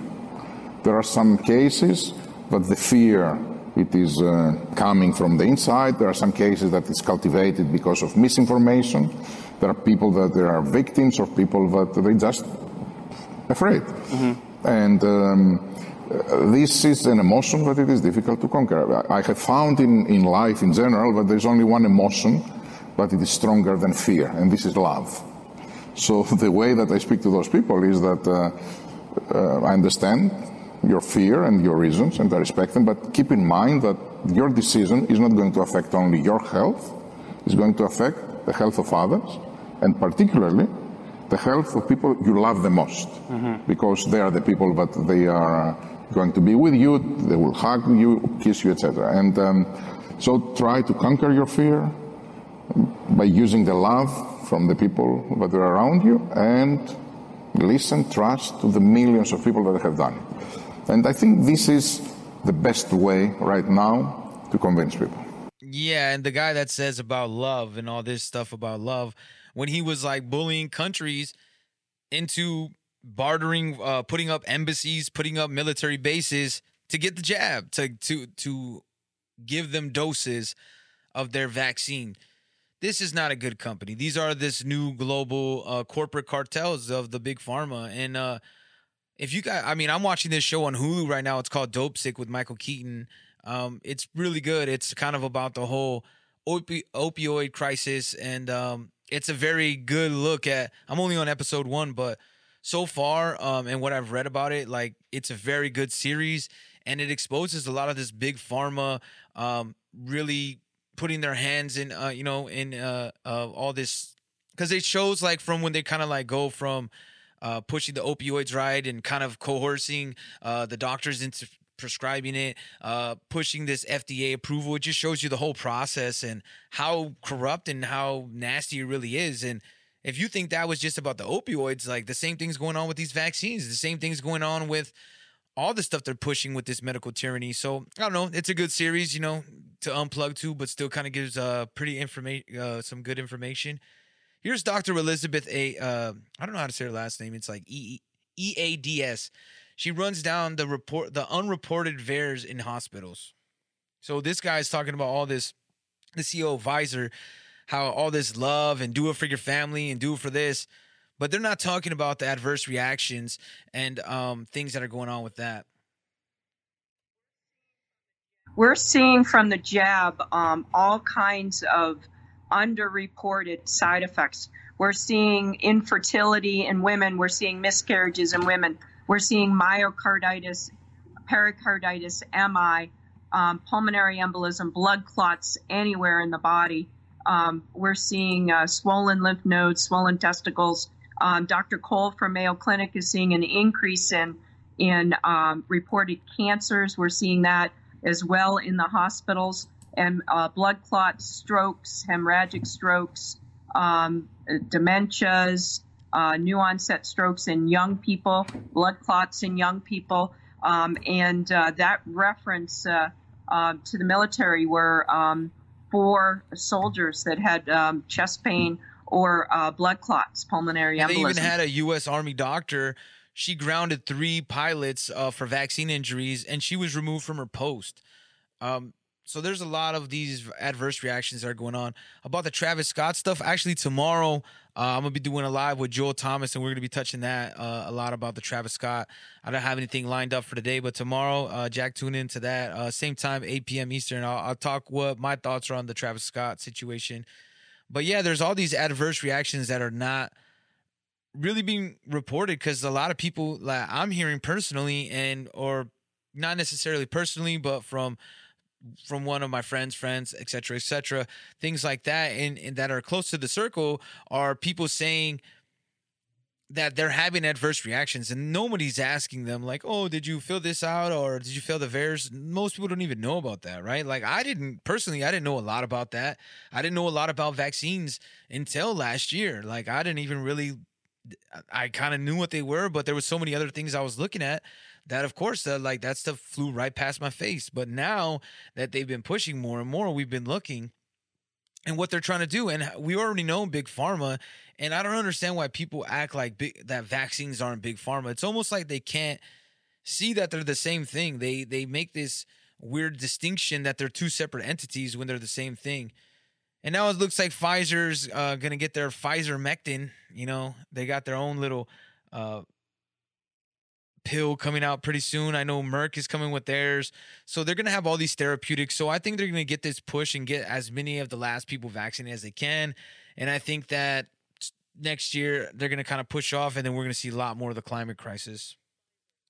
There are some cases that the fear it is uh, coming from the inside. There are some cases that it's cultivated because of misinformation. There are people that they are victims or people that they just afraid. Mm-hmm. And um, this is an emotion that it is difficult to conquer. I have found in, in life in general that there's only one emotion, but it is stronger than fear, and this is love. So the way that I speak to those people is that uh, uh, I understand your fear and your reasons, and I respect them, but keep in mind that your decision is not going to affect only your health, it's going to affect the health of others, and particularly the health of people you love the most, mm-hmm. because they are the people that they are going to be with you, they will hug you, kiss you, etc. And um, so try to conquer your fear by using the love from the people that are around you and listen, trust to the millions of people that have done it. And I think this is the best way right now to convince people. Yeah, and the guy that says about love and all this stuff about love, when he was like bullying countries into bartering, uh, putting up embassies, putting up military bases to get the jab, to to to give them doses of their vaccine. This is not a good company. These are this new global uh, corporate cartels of the big pharma. And uh, if you guys, I mean, I'm watching this show on Hulu right now. It's called Dopesick with Michael Keaton. Um, it's really good. It's kind of about the whole opi- opioid crisis and um, it's a very good look at. I'm only on episode one, but so far, um, and what I've read about it, like it's a very good series, and it exposes a lot of this big pharma, um, really putting their hands in, uh, you know, in uh, uh all this, because it shows like from when they kind of like go from. Uh, pushing the opioids right and kind of coercing uh, the doctors into prescribing it, uh, pushing this FDA approval. It just shows you the whole process and how corrupt and how nasty it really is. And if you think that was just about the opioids, like the same thing's going on with these vaccines, the same thing's going on with all the stuff they're pushing with this medical tyranny. So I don't know. It's a good series, you know, to unplug to, but still kind of gives uh pretty information, uh, some good information. Here's Dr. Elizabeth A. Uh, I don't know how to say her last name. It's like E E A D S she runs down the report the unreported VAERS in hospitals. So this guy is talking about all this, the CEO Pfizer, how all this love and do it for your family and do it for this, but they're not talking about the adverse reactions and um, things that are going on with that. We're seeing from the jab um, all kinds of underreported side effects. We're seeing infertility in women. We're seeing miscarriages in women. We're seeing myocarditis, pericarditis, MI, um, pulmonary embolism, blood clots anywhere in the body. Um, we're seeing uh, swollen lymph nodes, swollen testicles. Um, Dr. Cole from Mayo Clinic is seeing an increase in in um, reported cancers. We're seeing that as well in the hospitals and uh, blood clots, strokes, hemorrhagic strokes, um, dementias, uh, new onset strokes in young people, blood clots in young people, um, and uh, that reference uh, uh to the military were um, four soldiers that had um, chest pain or uh, blood clots, pulmonary and embolism. They even had a U.S. Army doctor she grounded three pilots uh, for vaccine injuries, and she was removed from her post. Um, so there's a lot of these adverse reactions that are going on about the Travis Scott stuff. Actually, tomorrow uh, I'm gonna be doing a live with Joel Thomas, and we're gonna be touching that uh, a lot about the Travis Scott. I don't have anything lined up for today, but tomorrow, uh, Jack, tune into that uh, same time, 8 p.m. Eastern. I'll, I'll talk what my thoughts are on the Travis Scott situation. But yeah, there's all these adverse reactions that are not really being reported because a lot of people like I'm hearing personally and or not necessarily personally, but from from one of my friends, friends, etc., etc., things like that, and, and that are close to the circle are people saying that they're having adverse reactions and nobody's asking them like oh did you fill this out or did you fill the VAERS most people don't even know about that right like i didn't personally i didn't know a lot about that i didn't know a lot about vaccines until last year like i didn't even really i kind of knew what they were but there was so many other things i was looking at that of course uh, like that stuff flew right past my face but now that they've been pushing more and more we've been looking and what they're trying to do and we already know big pharma and i don't understand why people act like big, that vaccines aren't big pharma. It's almost like they can't see that they're the same thing. They they make this weird distinction that they're two separate entities when they're the same thing. And now it looks like Pfizer's uh, gonna get their Pfizer Mectin. You know, they got their own little uh, pill coming out pretty soon. I know Merck is coming with theirs. So they're going to have all these therapeutics. So I think they're going to get this push and get as many of the last people vaccinated as they can. And I think that next year they're going to kind of push off and then we're going to see a lot more of the climate crisis.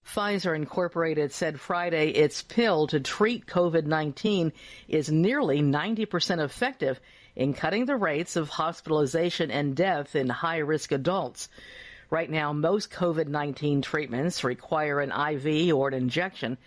Pfizer Incorporated said Friday its pill to treat COVID 19 is nearly 90% effective in cutting the rates of hospitalization and death in high risk adults. Right now, most COVID 19 treatments require an IV or an injection.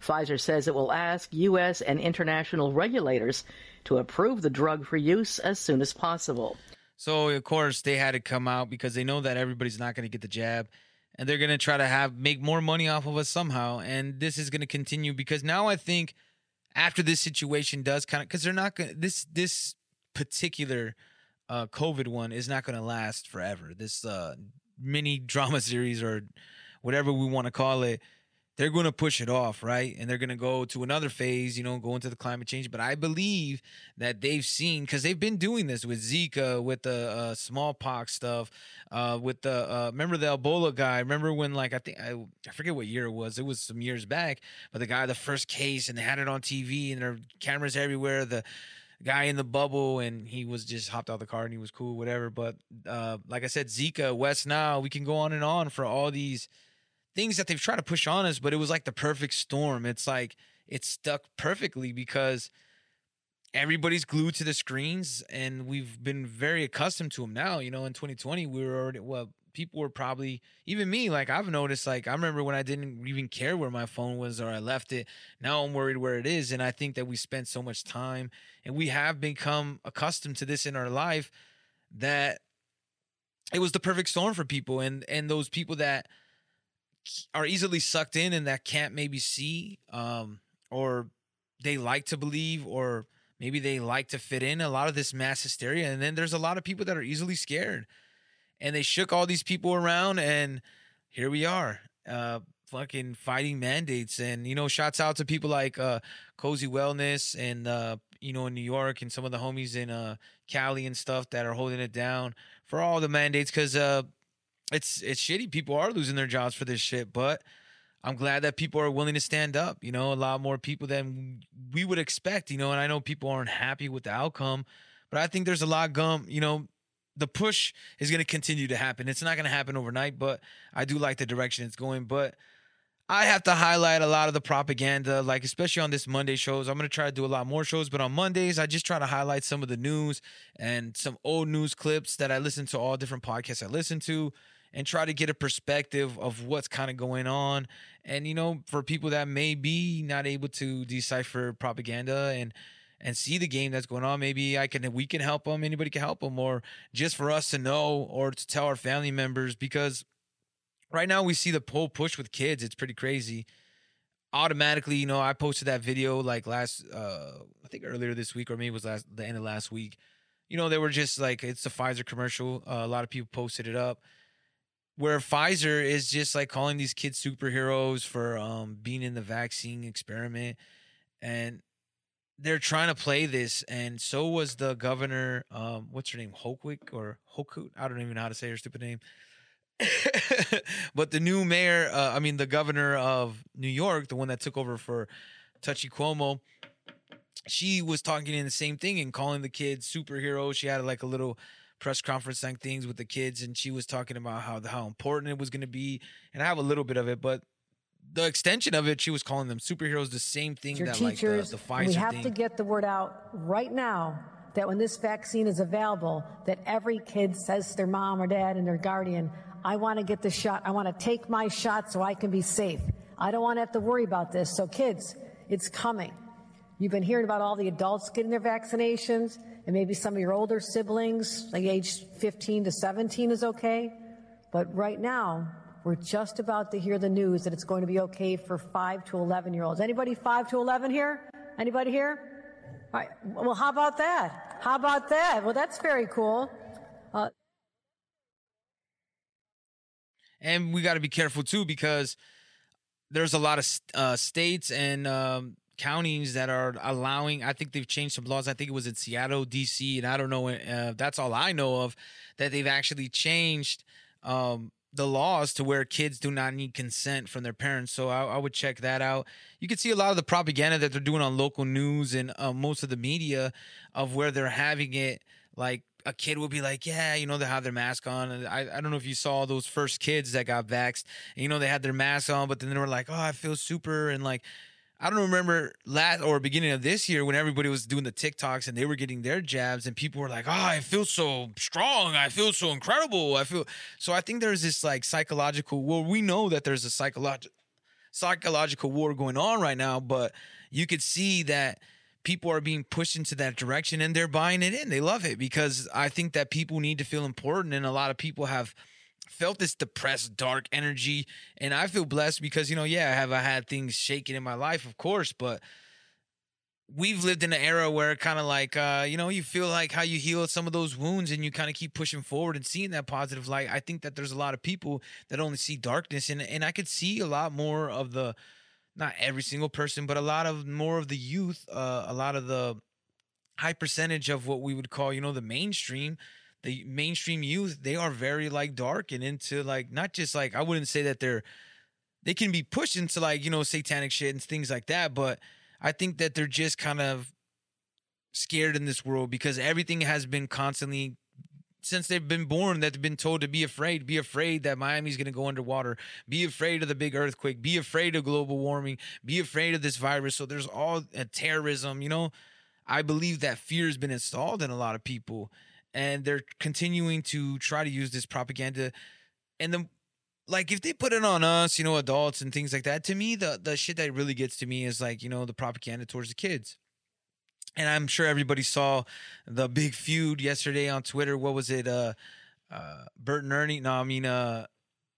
Pfizer says it will ask U.S. and international regulators to approve the drug for use as soon as possible. So, of course, they had to come out because they know that everybody's not going to get the jab and they're going to try to have make more money off of us somehow and this is going to continue because now I think after this situation does kind of cuz they're not going this this particular uh COVID one is not going to last forever. This uh mini drama series or whatever we want to call it, they're going to push it off, right? And they're going to go to another phase, you know, go into the climate change. But I believe that they've seen because they've been doing this with Zika, with the uh, smallpox stuff, uh, with the uh, remember the Ebola guy. Remember when like I think I, I forget what year it was. It was some years back, but the guy, the first case, and they had it on TV, and there are cameras everywhere. The guy in the bubble and he was just hopped out the car and he was cool, whatever. But uh, like I said, Zika, West Nile, we can go on and on for all these things that they've tried to push on us, but it was like the perfect storm. It's like it stuck perfectly because everybody's glued to the screens and we've been very accustomed to them now. You know, in 2020, we were already, well, people were probably even me like i've noticed like i remember when i didn't even care where my phone was or i left it now i'm worried where it is and i think that we spent so much time and we have become accustomed to this in our life that it was the perfect storm for people and and those people that are easily sucked in and that can't maybe see um or they like to believe or maybe they like to fit in a lot of this mass hysteria and then there's a lot of people that are easily scared and they shook all these people around and here we are uh fucking fighting mandates. And you know shouts out to people like uh cozy wellness and uh you know in new york and some of the homies in uh cali and stuff that are holding it down for all the mandates because uh it's it's shitty. People are losing their jobs for this shit but i'm glad that people are willing to stand up you know a lot more people than we would expect you know and i know people aren't happy with the outcome but i think there's a lot gum you know the push is going to continue to happen. It's not going to happen overnight, but I do like the direction it's going. But I have to highlight a lot of the propaganda, like especially on this Monday shows. I'm going to try to do a lot more shows, but on Mondays, I just try to highlight some of the news and some old news clips that I listen to all different podcasts I listen to and try to get a perspective of what's kind of going on. And, you know, for people that may be not able to decipher propaganda and and see the game that's going on. Maybe I can we can help them. Anybody can help them, or just for us to know or to tell our family members because right now we see the whole push with kids. It's pretty crazy. Automatically, you know, I posted that video like last, uh I think earlier this week, or maybe it was last the end of last week. You know, they were just like it's a Pfizer commercial. Uh, a lot of people posted it up. where Pfizer is just like calling these kids superheroes for um, being in the vaccine experiment, and they're trying to play this. And so was the governor. Um, what's her name? Hokewick or Hokut? I don't even know how to say her stupid name. but the new mayor, uh, I mean, the governor of New York, the one that took over for Touchy Cuomo, she was talking in the same thing and calling the kids superheroes. She had like a little press conference like things with the kids, and she was talking about how how important it was going to be. And I have a little bit of it, but the extension of it, she was calling them superheroes. The same thing Your that teachers, like the, the we have thing. to get the word out right now that when this vaccine is available, that every kid says to their mom or dad and their guardian, "I want to get the shot. I want to take my shot so I can be safe. I don't want to have to worry about this." So, kids, it's coming. You've been hearing about all the adults getting their vaccinations, and maybe some of your older siblings, like age 15 to 17, is okay. But right now, we're just about to hear the news that it's going to be okay for 5 to 11 year olds. Anybody 5 to 11 here? Anybody here? All right. Well, how about that? How about that? Well, that's very cool. Uh, and we got to be careful too because there's a lot of uh, states and um, counties that are allowing i think they've changed some laws i think it was in seattle dc and i don't know uh, that's all i know of that they've actually changed um, the laws to where kids do not need consent from their parents so I, I, would check that out you can see a lot of the propaganda that they're doing on local news and uh, most of the media of where they're having it like a kid will be like, yeah, you know, they have their mask on. And I, I don't know if you saw those first kids that got vaxxed, and, you know, they had their mask on, but then they were like, oh, I feel super. And like, I don't remember last or beginning of this year when everybody was doing the TikToks and they were getting their jabs and people were like, "Oh, I feel so strong. I feel so incredible. I feel." So I think there's this like psychological. Well, we know that there's a psychological psychological war going on right now, but you could see that people are being pushed into that direction and they're buying it in. They love it because I think that people need to feel important and a lot of people have felt this depressed, dark energy. And I feel blessed because, you know, yeah, have I had things shaken in my life, of course, but we've lived in an era where kind of like, uh, you know, you feel like how you heal some of those wounds and you kind of keep pushing forward and seeing that positive light. I think that there's a lot of people that only see darkness and, and I could see a lot more of the, not every single person, but a lot of more of the youth, uh, a lot of the high percentage of what we would call, you know, the mainstream the mainstream youth they are very like dark and into like not just like I wouldn't say that they're they can be pushed into like you know satanic shit and things like that, but I think that they're just kind of scared in this world because everything has been constantly since they've been born that they've been told to be afraid be afraid that miami's going to go underwater be afraid of the big earthquake be afraid of global warming be afraid of this virus. So there's all a terrorism you know? I believe that fear has been installed in a lot of people and they're continuing to try to use this propaganda. And then, like if they put it on us you know adults and things like that to me the the shit that really gets to me is like you know the propaganda towards the kids. And i'm sure everybody saw the big feud yesterday on twitter. What was it? Uh uh bert and ernie no i mean uh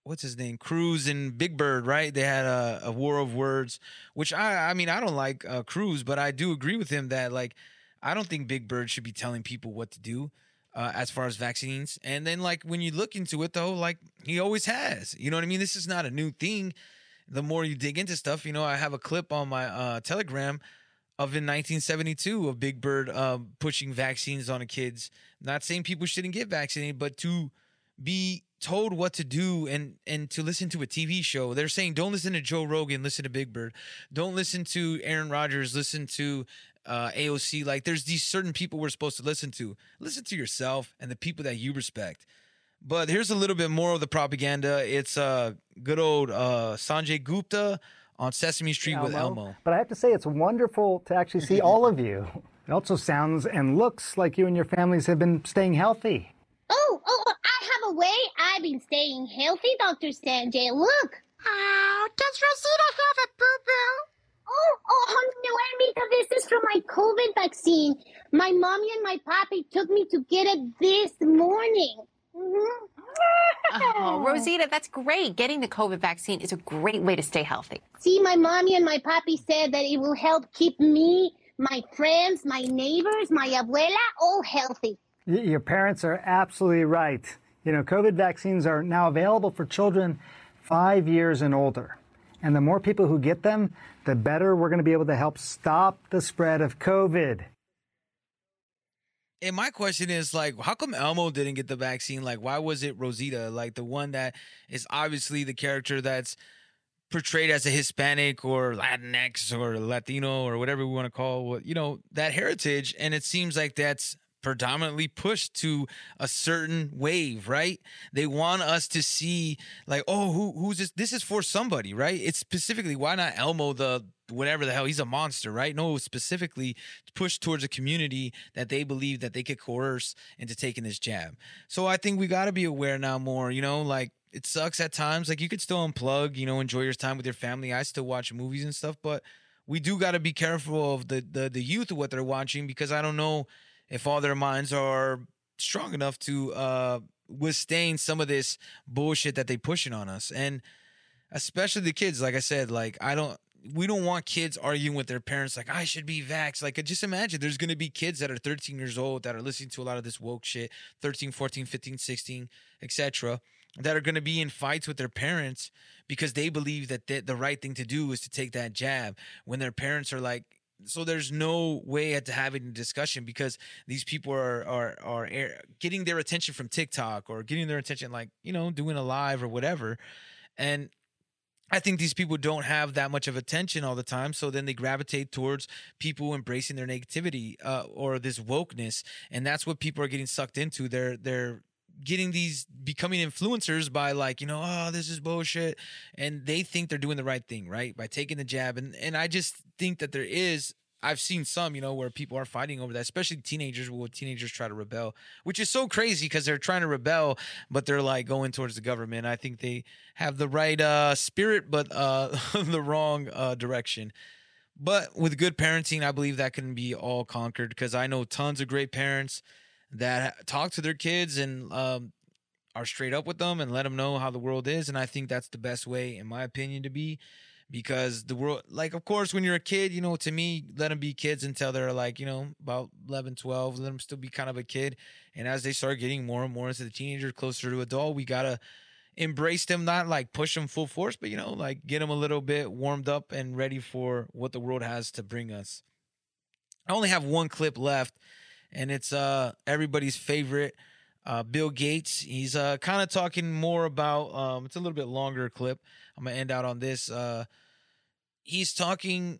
what's his name? Cruz and big bird right? They had a, a war of words which i i mean i don't like uh cruz but i do agree with him that like i don't think big bird should be telling people what to do uh, as far as vaccines. And then, like, when you look into it, though, like, he always has. You know what I mean? This is not a new thing. The more you dig into stuff, you know, I have a clip on my uh, Telegram of in 1972 of Big Bird um, pushing vaccines on the kids. Not saying people shouldn't get vaccinated, but to be told what to do and and to listen to a TV show. They're saying don't listen to Joe Rogan, listen to Big Bird. Don't listen to Aaron Rodgers, listen to uh, AOC. Like there's these certain people we're supposed to listen to. Listen to yourself and the people that you respect. But here's a little bit more of the propaganda. It's uh good old uh Sanjay Gupta on Sesame Street Elmo. with Elmo. But I have to say it's wonderful to actually see all of you. It also sounds and looks like you and your families have been staying healthy. Oh, oh, I have a way I've been staying healthy, Dr. Sanjay. Look. Oh, does Rosita have a boo-boo? Oh, oh, honey, because this is from my COVID vaccine. My mommy and my papi took me to get it this morning. Mm-hmm. Oh, Rosita, that's great. Getting the COVID vaccine is a great way to stay healthy. See, my mommy and my papi said that it will help keep me, my friends, my neighbors, my abuela all healthy. Your parents are absolutely right. You know, COVID vaccines are now available for children five years and older. And the more people who get them, the better we're going to be able to help stop the spread of COVID. And my question is like, how come Elmo didn't get the vaccine? Like, why was it Rosita? Like the one that is obviously the character that's portrayed as a Hispanic or Latinx or Latino or whatever we want to call what you know that heritage, and it seems like that's predominantly pushed to a certain wave, right? They want us to see like, oh, who who's this? This is for somebody, right? It's specifically why not Elmo the whatever the hell he's a monster, right? No, specifically push towards a community that they believe that they could coerce into taking this jab. So I think we got to be aware now more, you know, like it sucks at times. Like you could still unplug, you know, enjoy your time with your family. I still watch movies and stuff, but we do got to be careful of the, the the youth of what they're watching because I don't know if all their minds are strong enough to uh withstand some of this bullshit that they pushing on us. And especially the kids, like I said, like I don't we don't want kids arguing with their parents like I should be vaxxed. Like just imagine there's going to be kids that are 13 years old that are listening to a lot of this woke shit, 13, 14, 15, 16, etc that are going to be in fights with their parents because they believe that the right thing to do is to take that jab when their parents are like so there's no way to having a discussion because these people are are are getting their attention from TikTok or getting their attention like you know doing a live or whatever. And I think these people don't have that much of attention all the time, so then they gravitate towards people embracing their negativity uh, or this wokeness, and that's what people are getting sucked into. They're they're getting these becoming influencers by like you know oh this is bullshit and they think they're doing the right thing right by taking the jab and and i just think that there is I've seen some, you know, where people are fighting over that, especially teenagers. Where teenagers try to rebel, which is so crazy because they're trying to rebel, but they're like going towards the government. I think they have the right uh, spirit, but uh, the wrong uh, direction. But with good parenting, I believe that can be all conquered because I know tons of great parents that talk to their kids and um, are straight up with them and let them know how the world is. And I think that's the best way, in my opinion, to be because the world, like, of course, when you're a kid, you know, to me, let them be kids until they're like, you know, about 11, 12, let them still be kind of a kid. And as they start getting more and more into the teenager, closer to adult, we got to embrace them, not like push them full force, but, you know, like get them a little bit warmed up and ready for what the world has to bring us. I only have one clip left and it's uh everybody's favorite uh, Bill Gates. He's uh, kind of talking more about. Um, it's a little bit longer clip. I'm gonna end out on this. Uh, he's talking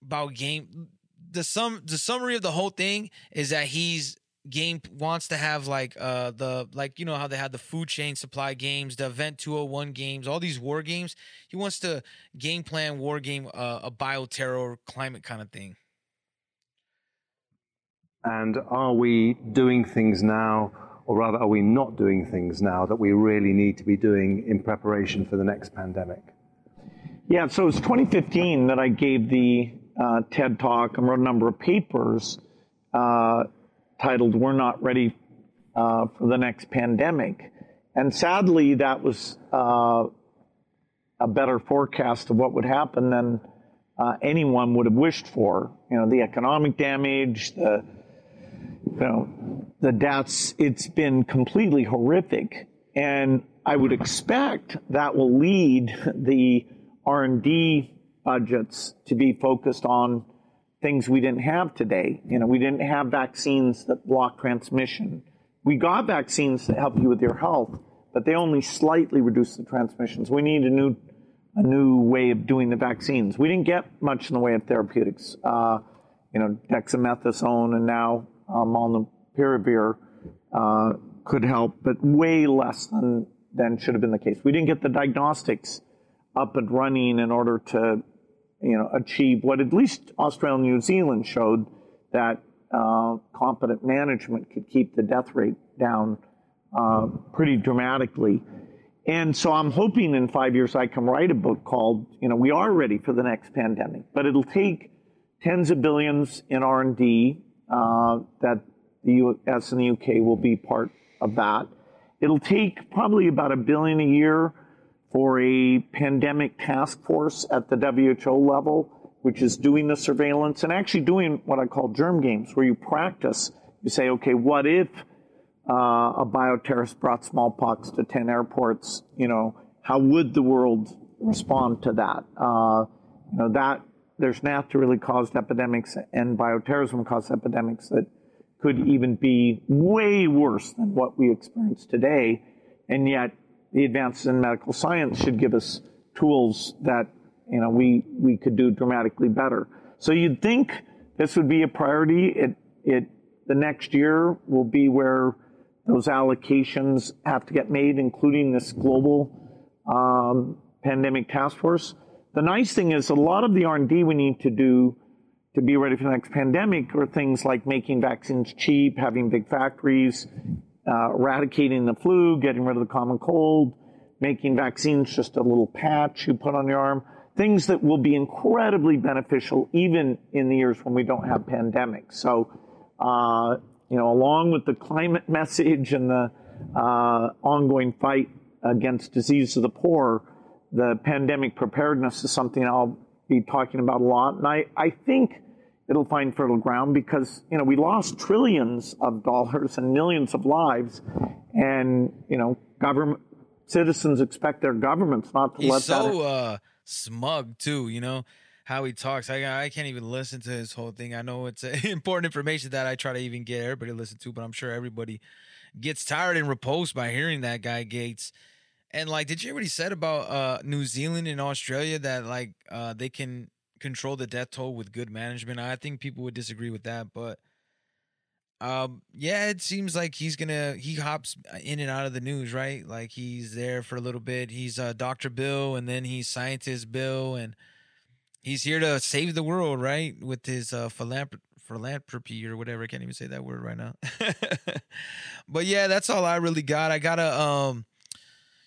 about game. The sum the summary of the whole thing is that he's game wants to have like uh the like you know how they had the food chain supply games the event 201 games all these war games he wants to game plan war game uh, a bioterror climate kind of thing and are we doing things now, or rather, are we not doing things now that we really need to be doing in preparation for the next pandemic? Yeah, so it's 2015 that I gave the uh, TED Talk and wrote a number of papers uh, titled We're Not Ready uh, for the Next Pandemic. And sadly, that was uh, a better forecast of what would happen than uh, anyone would have wished for. You know, the economic damage, the you know, the deaths, it's been completely horrific. And I would expect that will lead the R&D budgets to be focused on things we didn't have today. You know, we didn't have vaccines that block transmission. We got vaccines that help you with your health, but they only slightly reduce the transmissions. We need a new, a new way of doing the vaccines. We didn't get much in the way of therapeutics. Uh, you know, dexamethasone and now molnupiravir uh, could help, but way less than, than should have been the case. We didn't get the diagnostics up and running in order to, you know, achieve what at least Australia and New Zealand showed that uh, competent management could keep the death rate down uh, pretty dramatically. And so I'm hoping in five years I can write a book called, you know, we are ready for the next pandemic, but it'll take tens of billions in R&D uh, that the U.S. and the U.K. will be part of that. It'll take probably about a billion a year for a pandemic task force at the WHO level, which is doing the surveillance and actually doing what I call germ games, where you practice. You say, okay, what if uh, a bioterrorist brought smallpox to 10 airports, you know, how would the world respond to that? Uh, you know, that there's naturally caused epidemics and bioterrorism caused epidemics that could even be way worse than what we experience today. And yet, the advances in medical science should give us tools that you know we we could do dramatically better. So you'd think this would be a priority. It it the next year will be where those allocations have to get made, including this global um, pandemic task force. The nice thing is a lot of the R&D we need to do to be ready for the next pandemic are things like making vaccines cheap, having big factories, uh, eradicating the flu, getting rid of the common cold, making vaccines just a little patch you put on your arm, things that will be incredibly beneficial even in the years when we don't have pandemics. So, uh, you know, along with the climate message and the uh, ongoing fight against disease of the poor, the pandemic preparedness is something I'll be talking about a lot. And I, I think it'll find fertile ground because, you know, we lost trillions of dollars and millions of lives. And, you know, government citizens expect their governments not to He's let so that. uh, smug too. You know how he talks. I I can't even listen to his whole thing. I know it's uh, important information that I try to even get everybody to listen to, but I'm sure everybody gets tired and repulsed by hearing that guy Gates. And like, did you hear what he said about uh, New Zealand and Australia that like uh, they can control the death toll with good management? I think people would disagree with that, but um, yeah, it seems like he's gonna he hops in and out of the news, right? Like he's there for a little bit. He's uh, Doctor Bill, and then he's Scientist Bill, and he's here to save the world, right? With his uh, philanthrop- philanthropy or whatever. I can't even say that word right now. but yeah, that's all I really got. I gotta um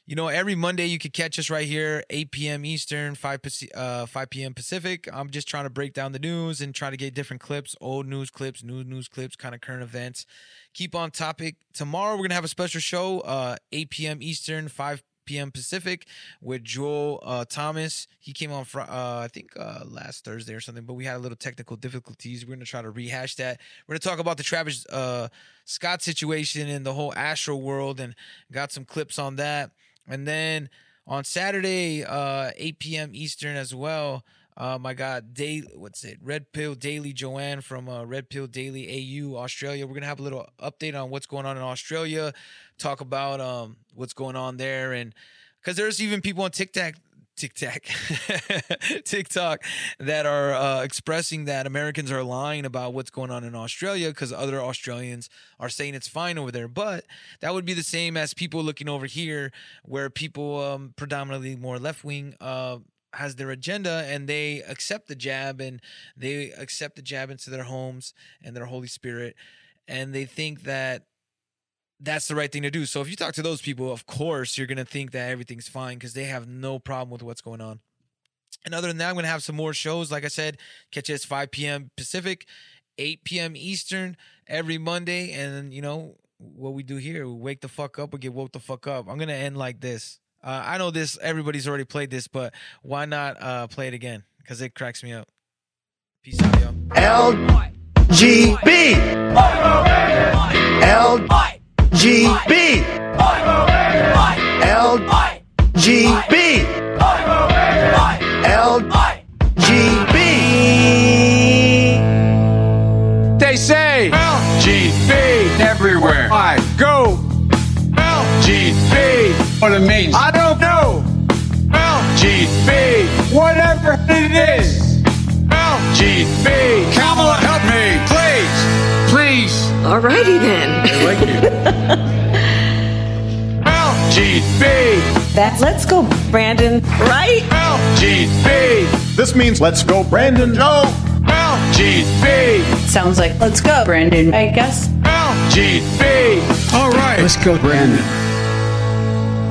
you know, every Monday you can catch us right here, 8 p.m. Eastern, 5, uh, 5 p.m. Pacific. I'm just trying to break down the news and try to get different clips, old news clips, new news clips, kind of current events. Keep on topic. Tomorrow we're to have a special show, uh, 8 p.m. Eastern, 5 p.m. Pacific with Joel uh, Thomas. He came on, fr- uh, I think, uh, last Thursday or something, but we had a little technical difficulties. We're going to try to rehash that. We're going to talk about the Travis uh, Scott situation and the whole Astro world and got some clips on that. And then on Saturday, uh, 8 p.m. Eastern as well. Um, I got day, what's it? Red Pill Daily Joanne from uh, Red Pill Daily AU Australia. We're gonna have a little update on what's going on in Australia. Talk about um what's going on there, and because there's even people on TikTok, TikTok, TikTok that are uh, expressing that Americans are lying about what's going on in Australia because other Australians are saying it's fine over there. But that would be the same as people looking over here, where people um, predominantly more left wing. Uh, has their agenda and they accept the jab and they accept the jab into their homes and their Holy Spirit and they think that that's the right thing to do. So if you talk to those people, of course, you're to think that everything's fine because they have no problem with what's going on. And other than that, I'm to have some more shows. Like I said, catch us 5 p.m. Pacific, 8 p.m. Eastern every Monday. And, you know, what we do here, we wake the fuck up or get woke the fuck up. I'm to end like this. Uh, I know this, everybody's already played this, but why not uh, play it again? Because it cracks me up. Peace out, y'all. LGB. LGB. LGB. They say LGB everywhere. I go LGB. What it means? Please. Alrighty then. I like you. LGB. That's let's go, Brandon. Right? LGB. This means let's go, Brandon. Go. LGB. Sounds like let's go, Brandon. I guess. LGB. All right. Let's go, Brandon.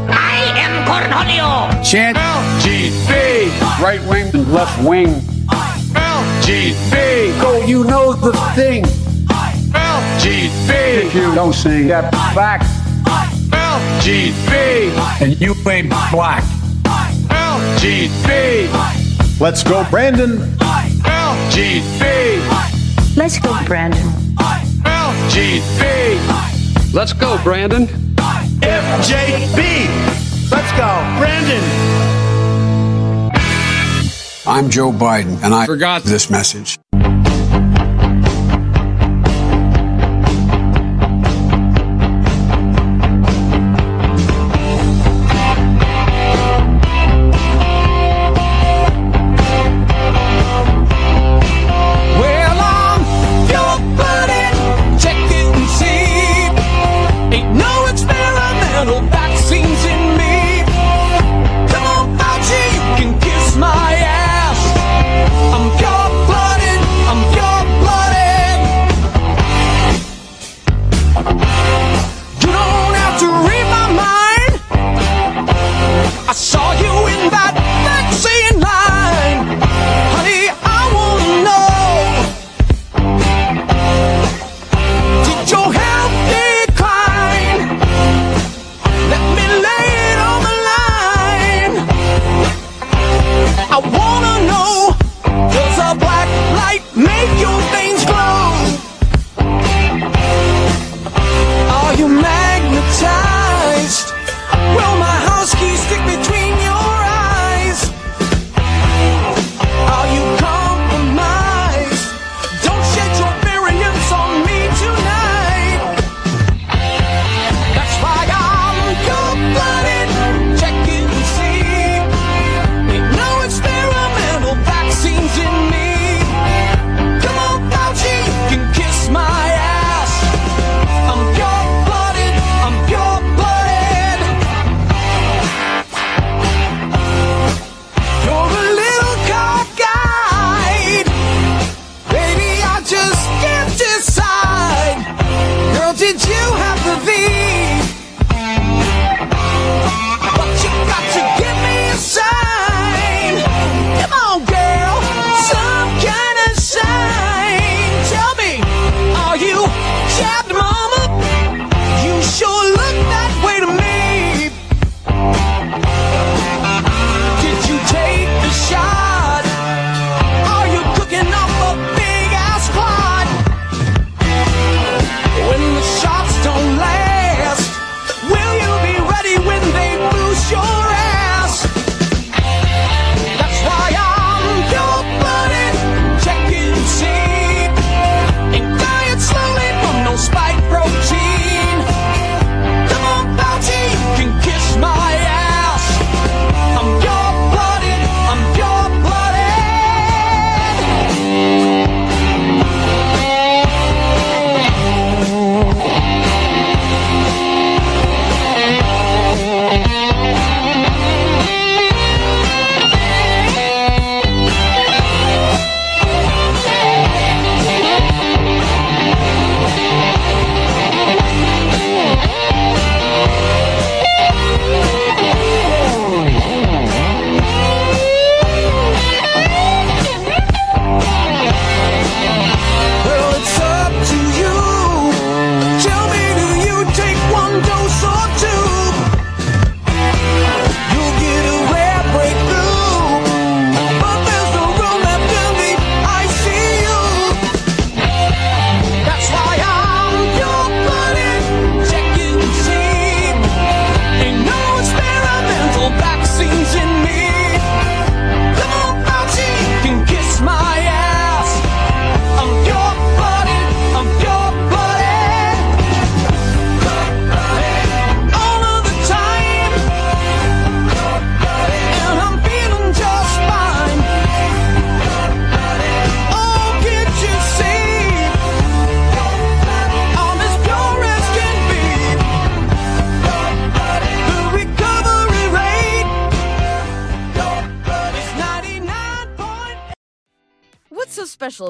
I am Cornholio. Chant LGB. Right wing and left wing. LGB. Go, you know the thing. LGB. Don't sing that back. LGB. And you ain't black. LGB. Let's go, Brandon. LGB. Let's go, Brandon. LGB. Let's go, Brandon. FJB. Let's go, Brandon. I'm Joe Biden, and I forgot this message.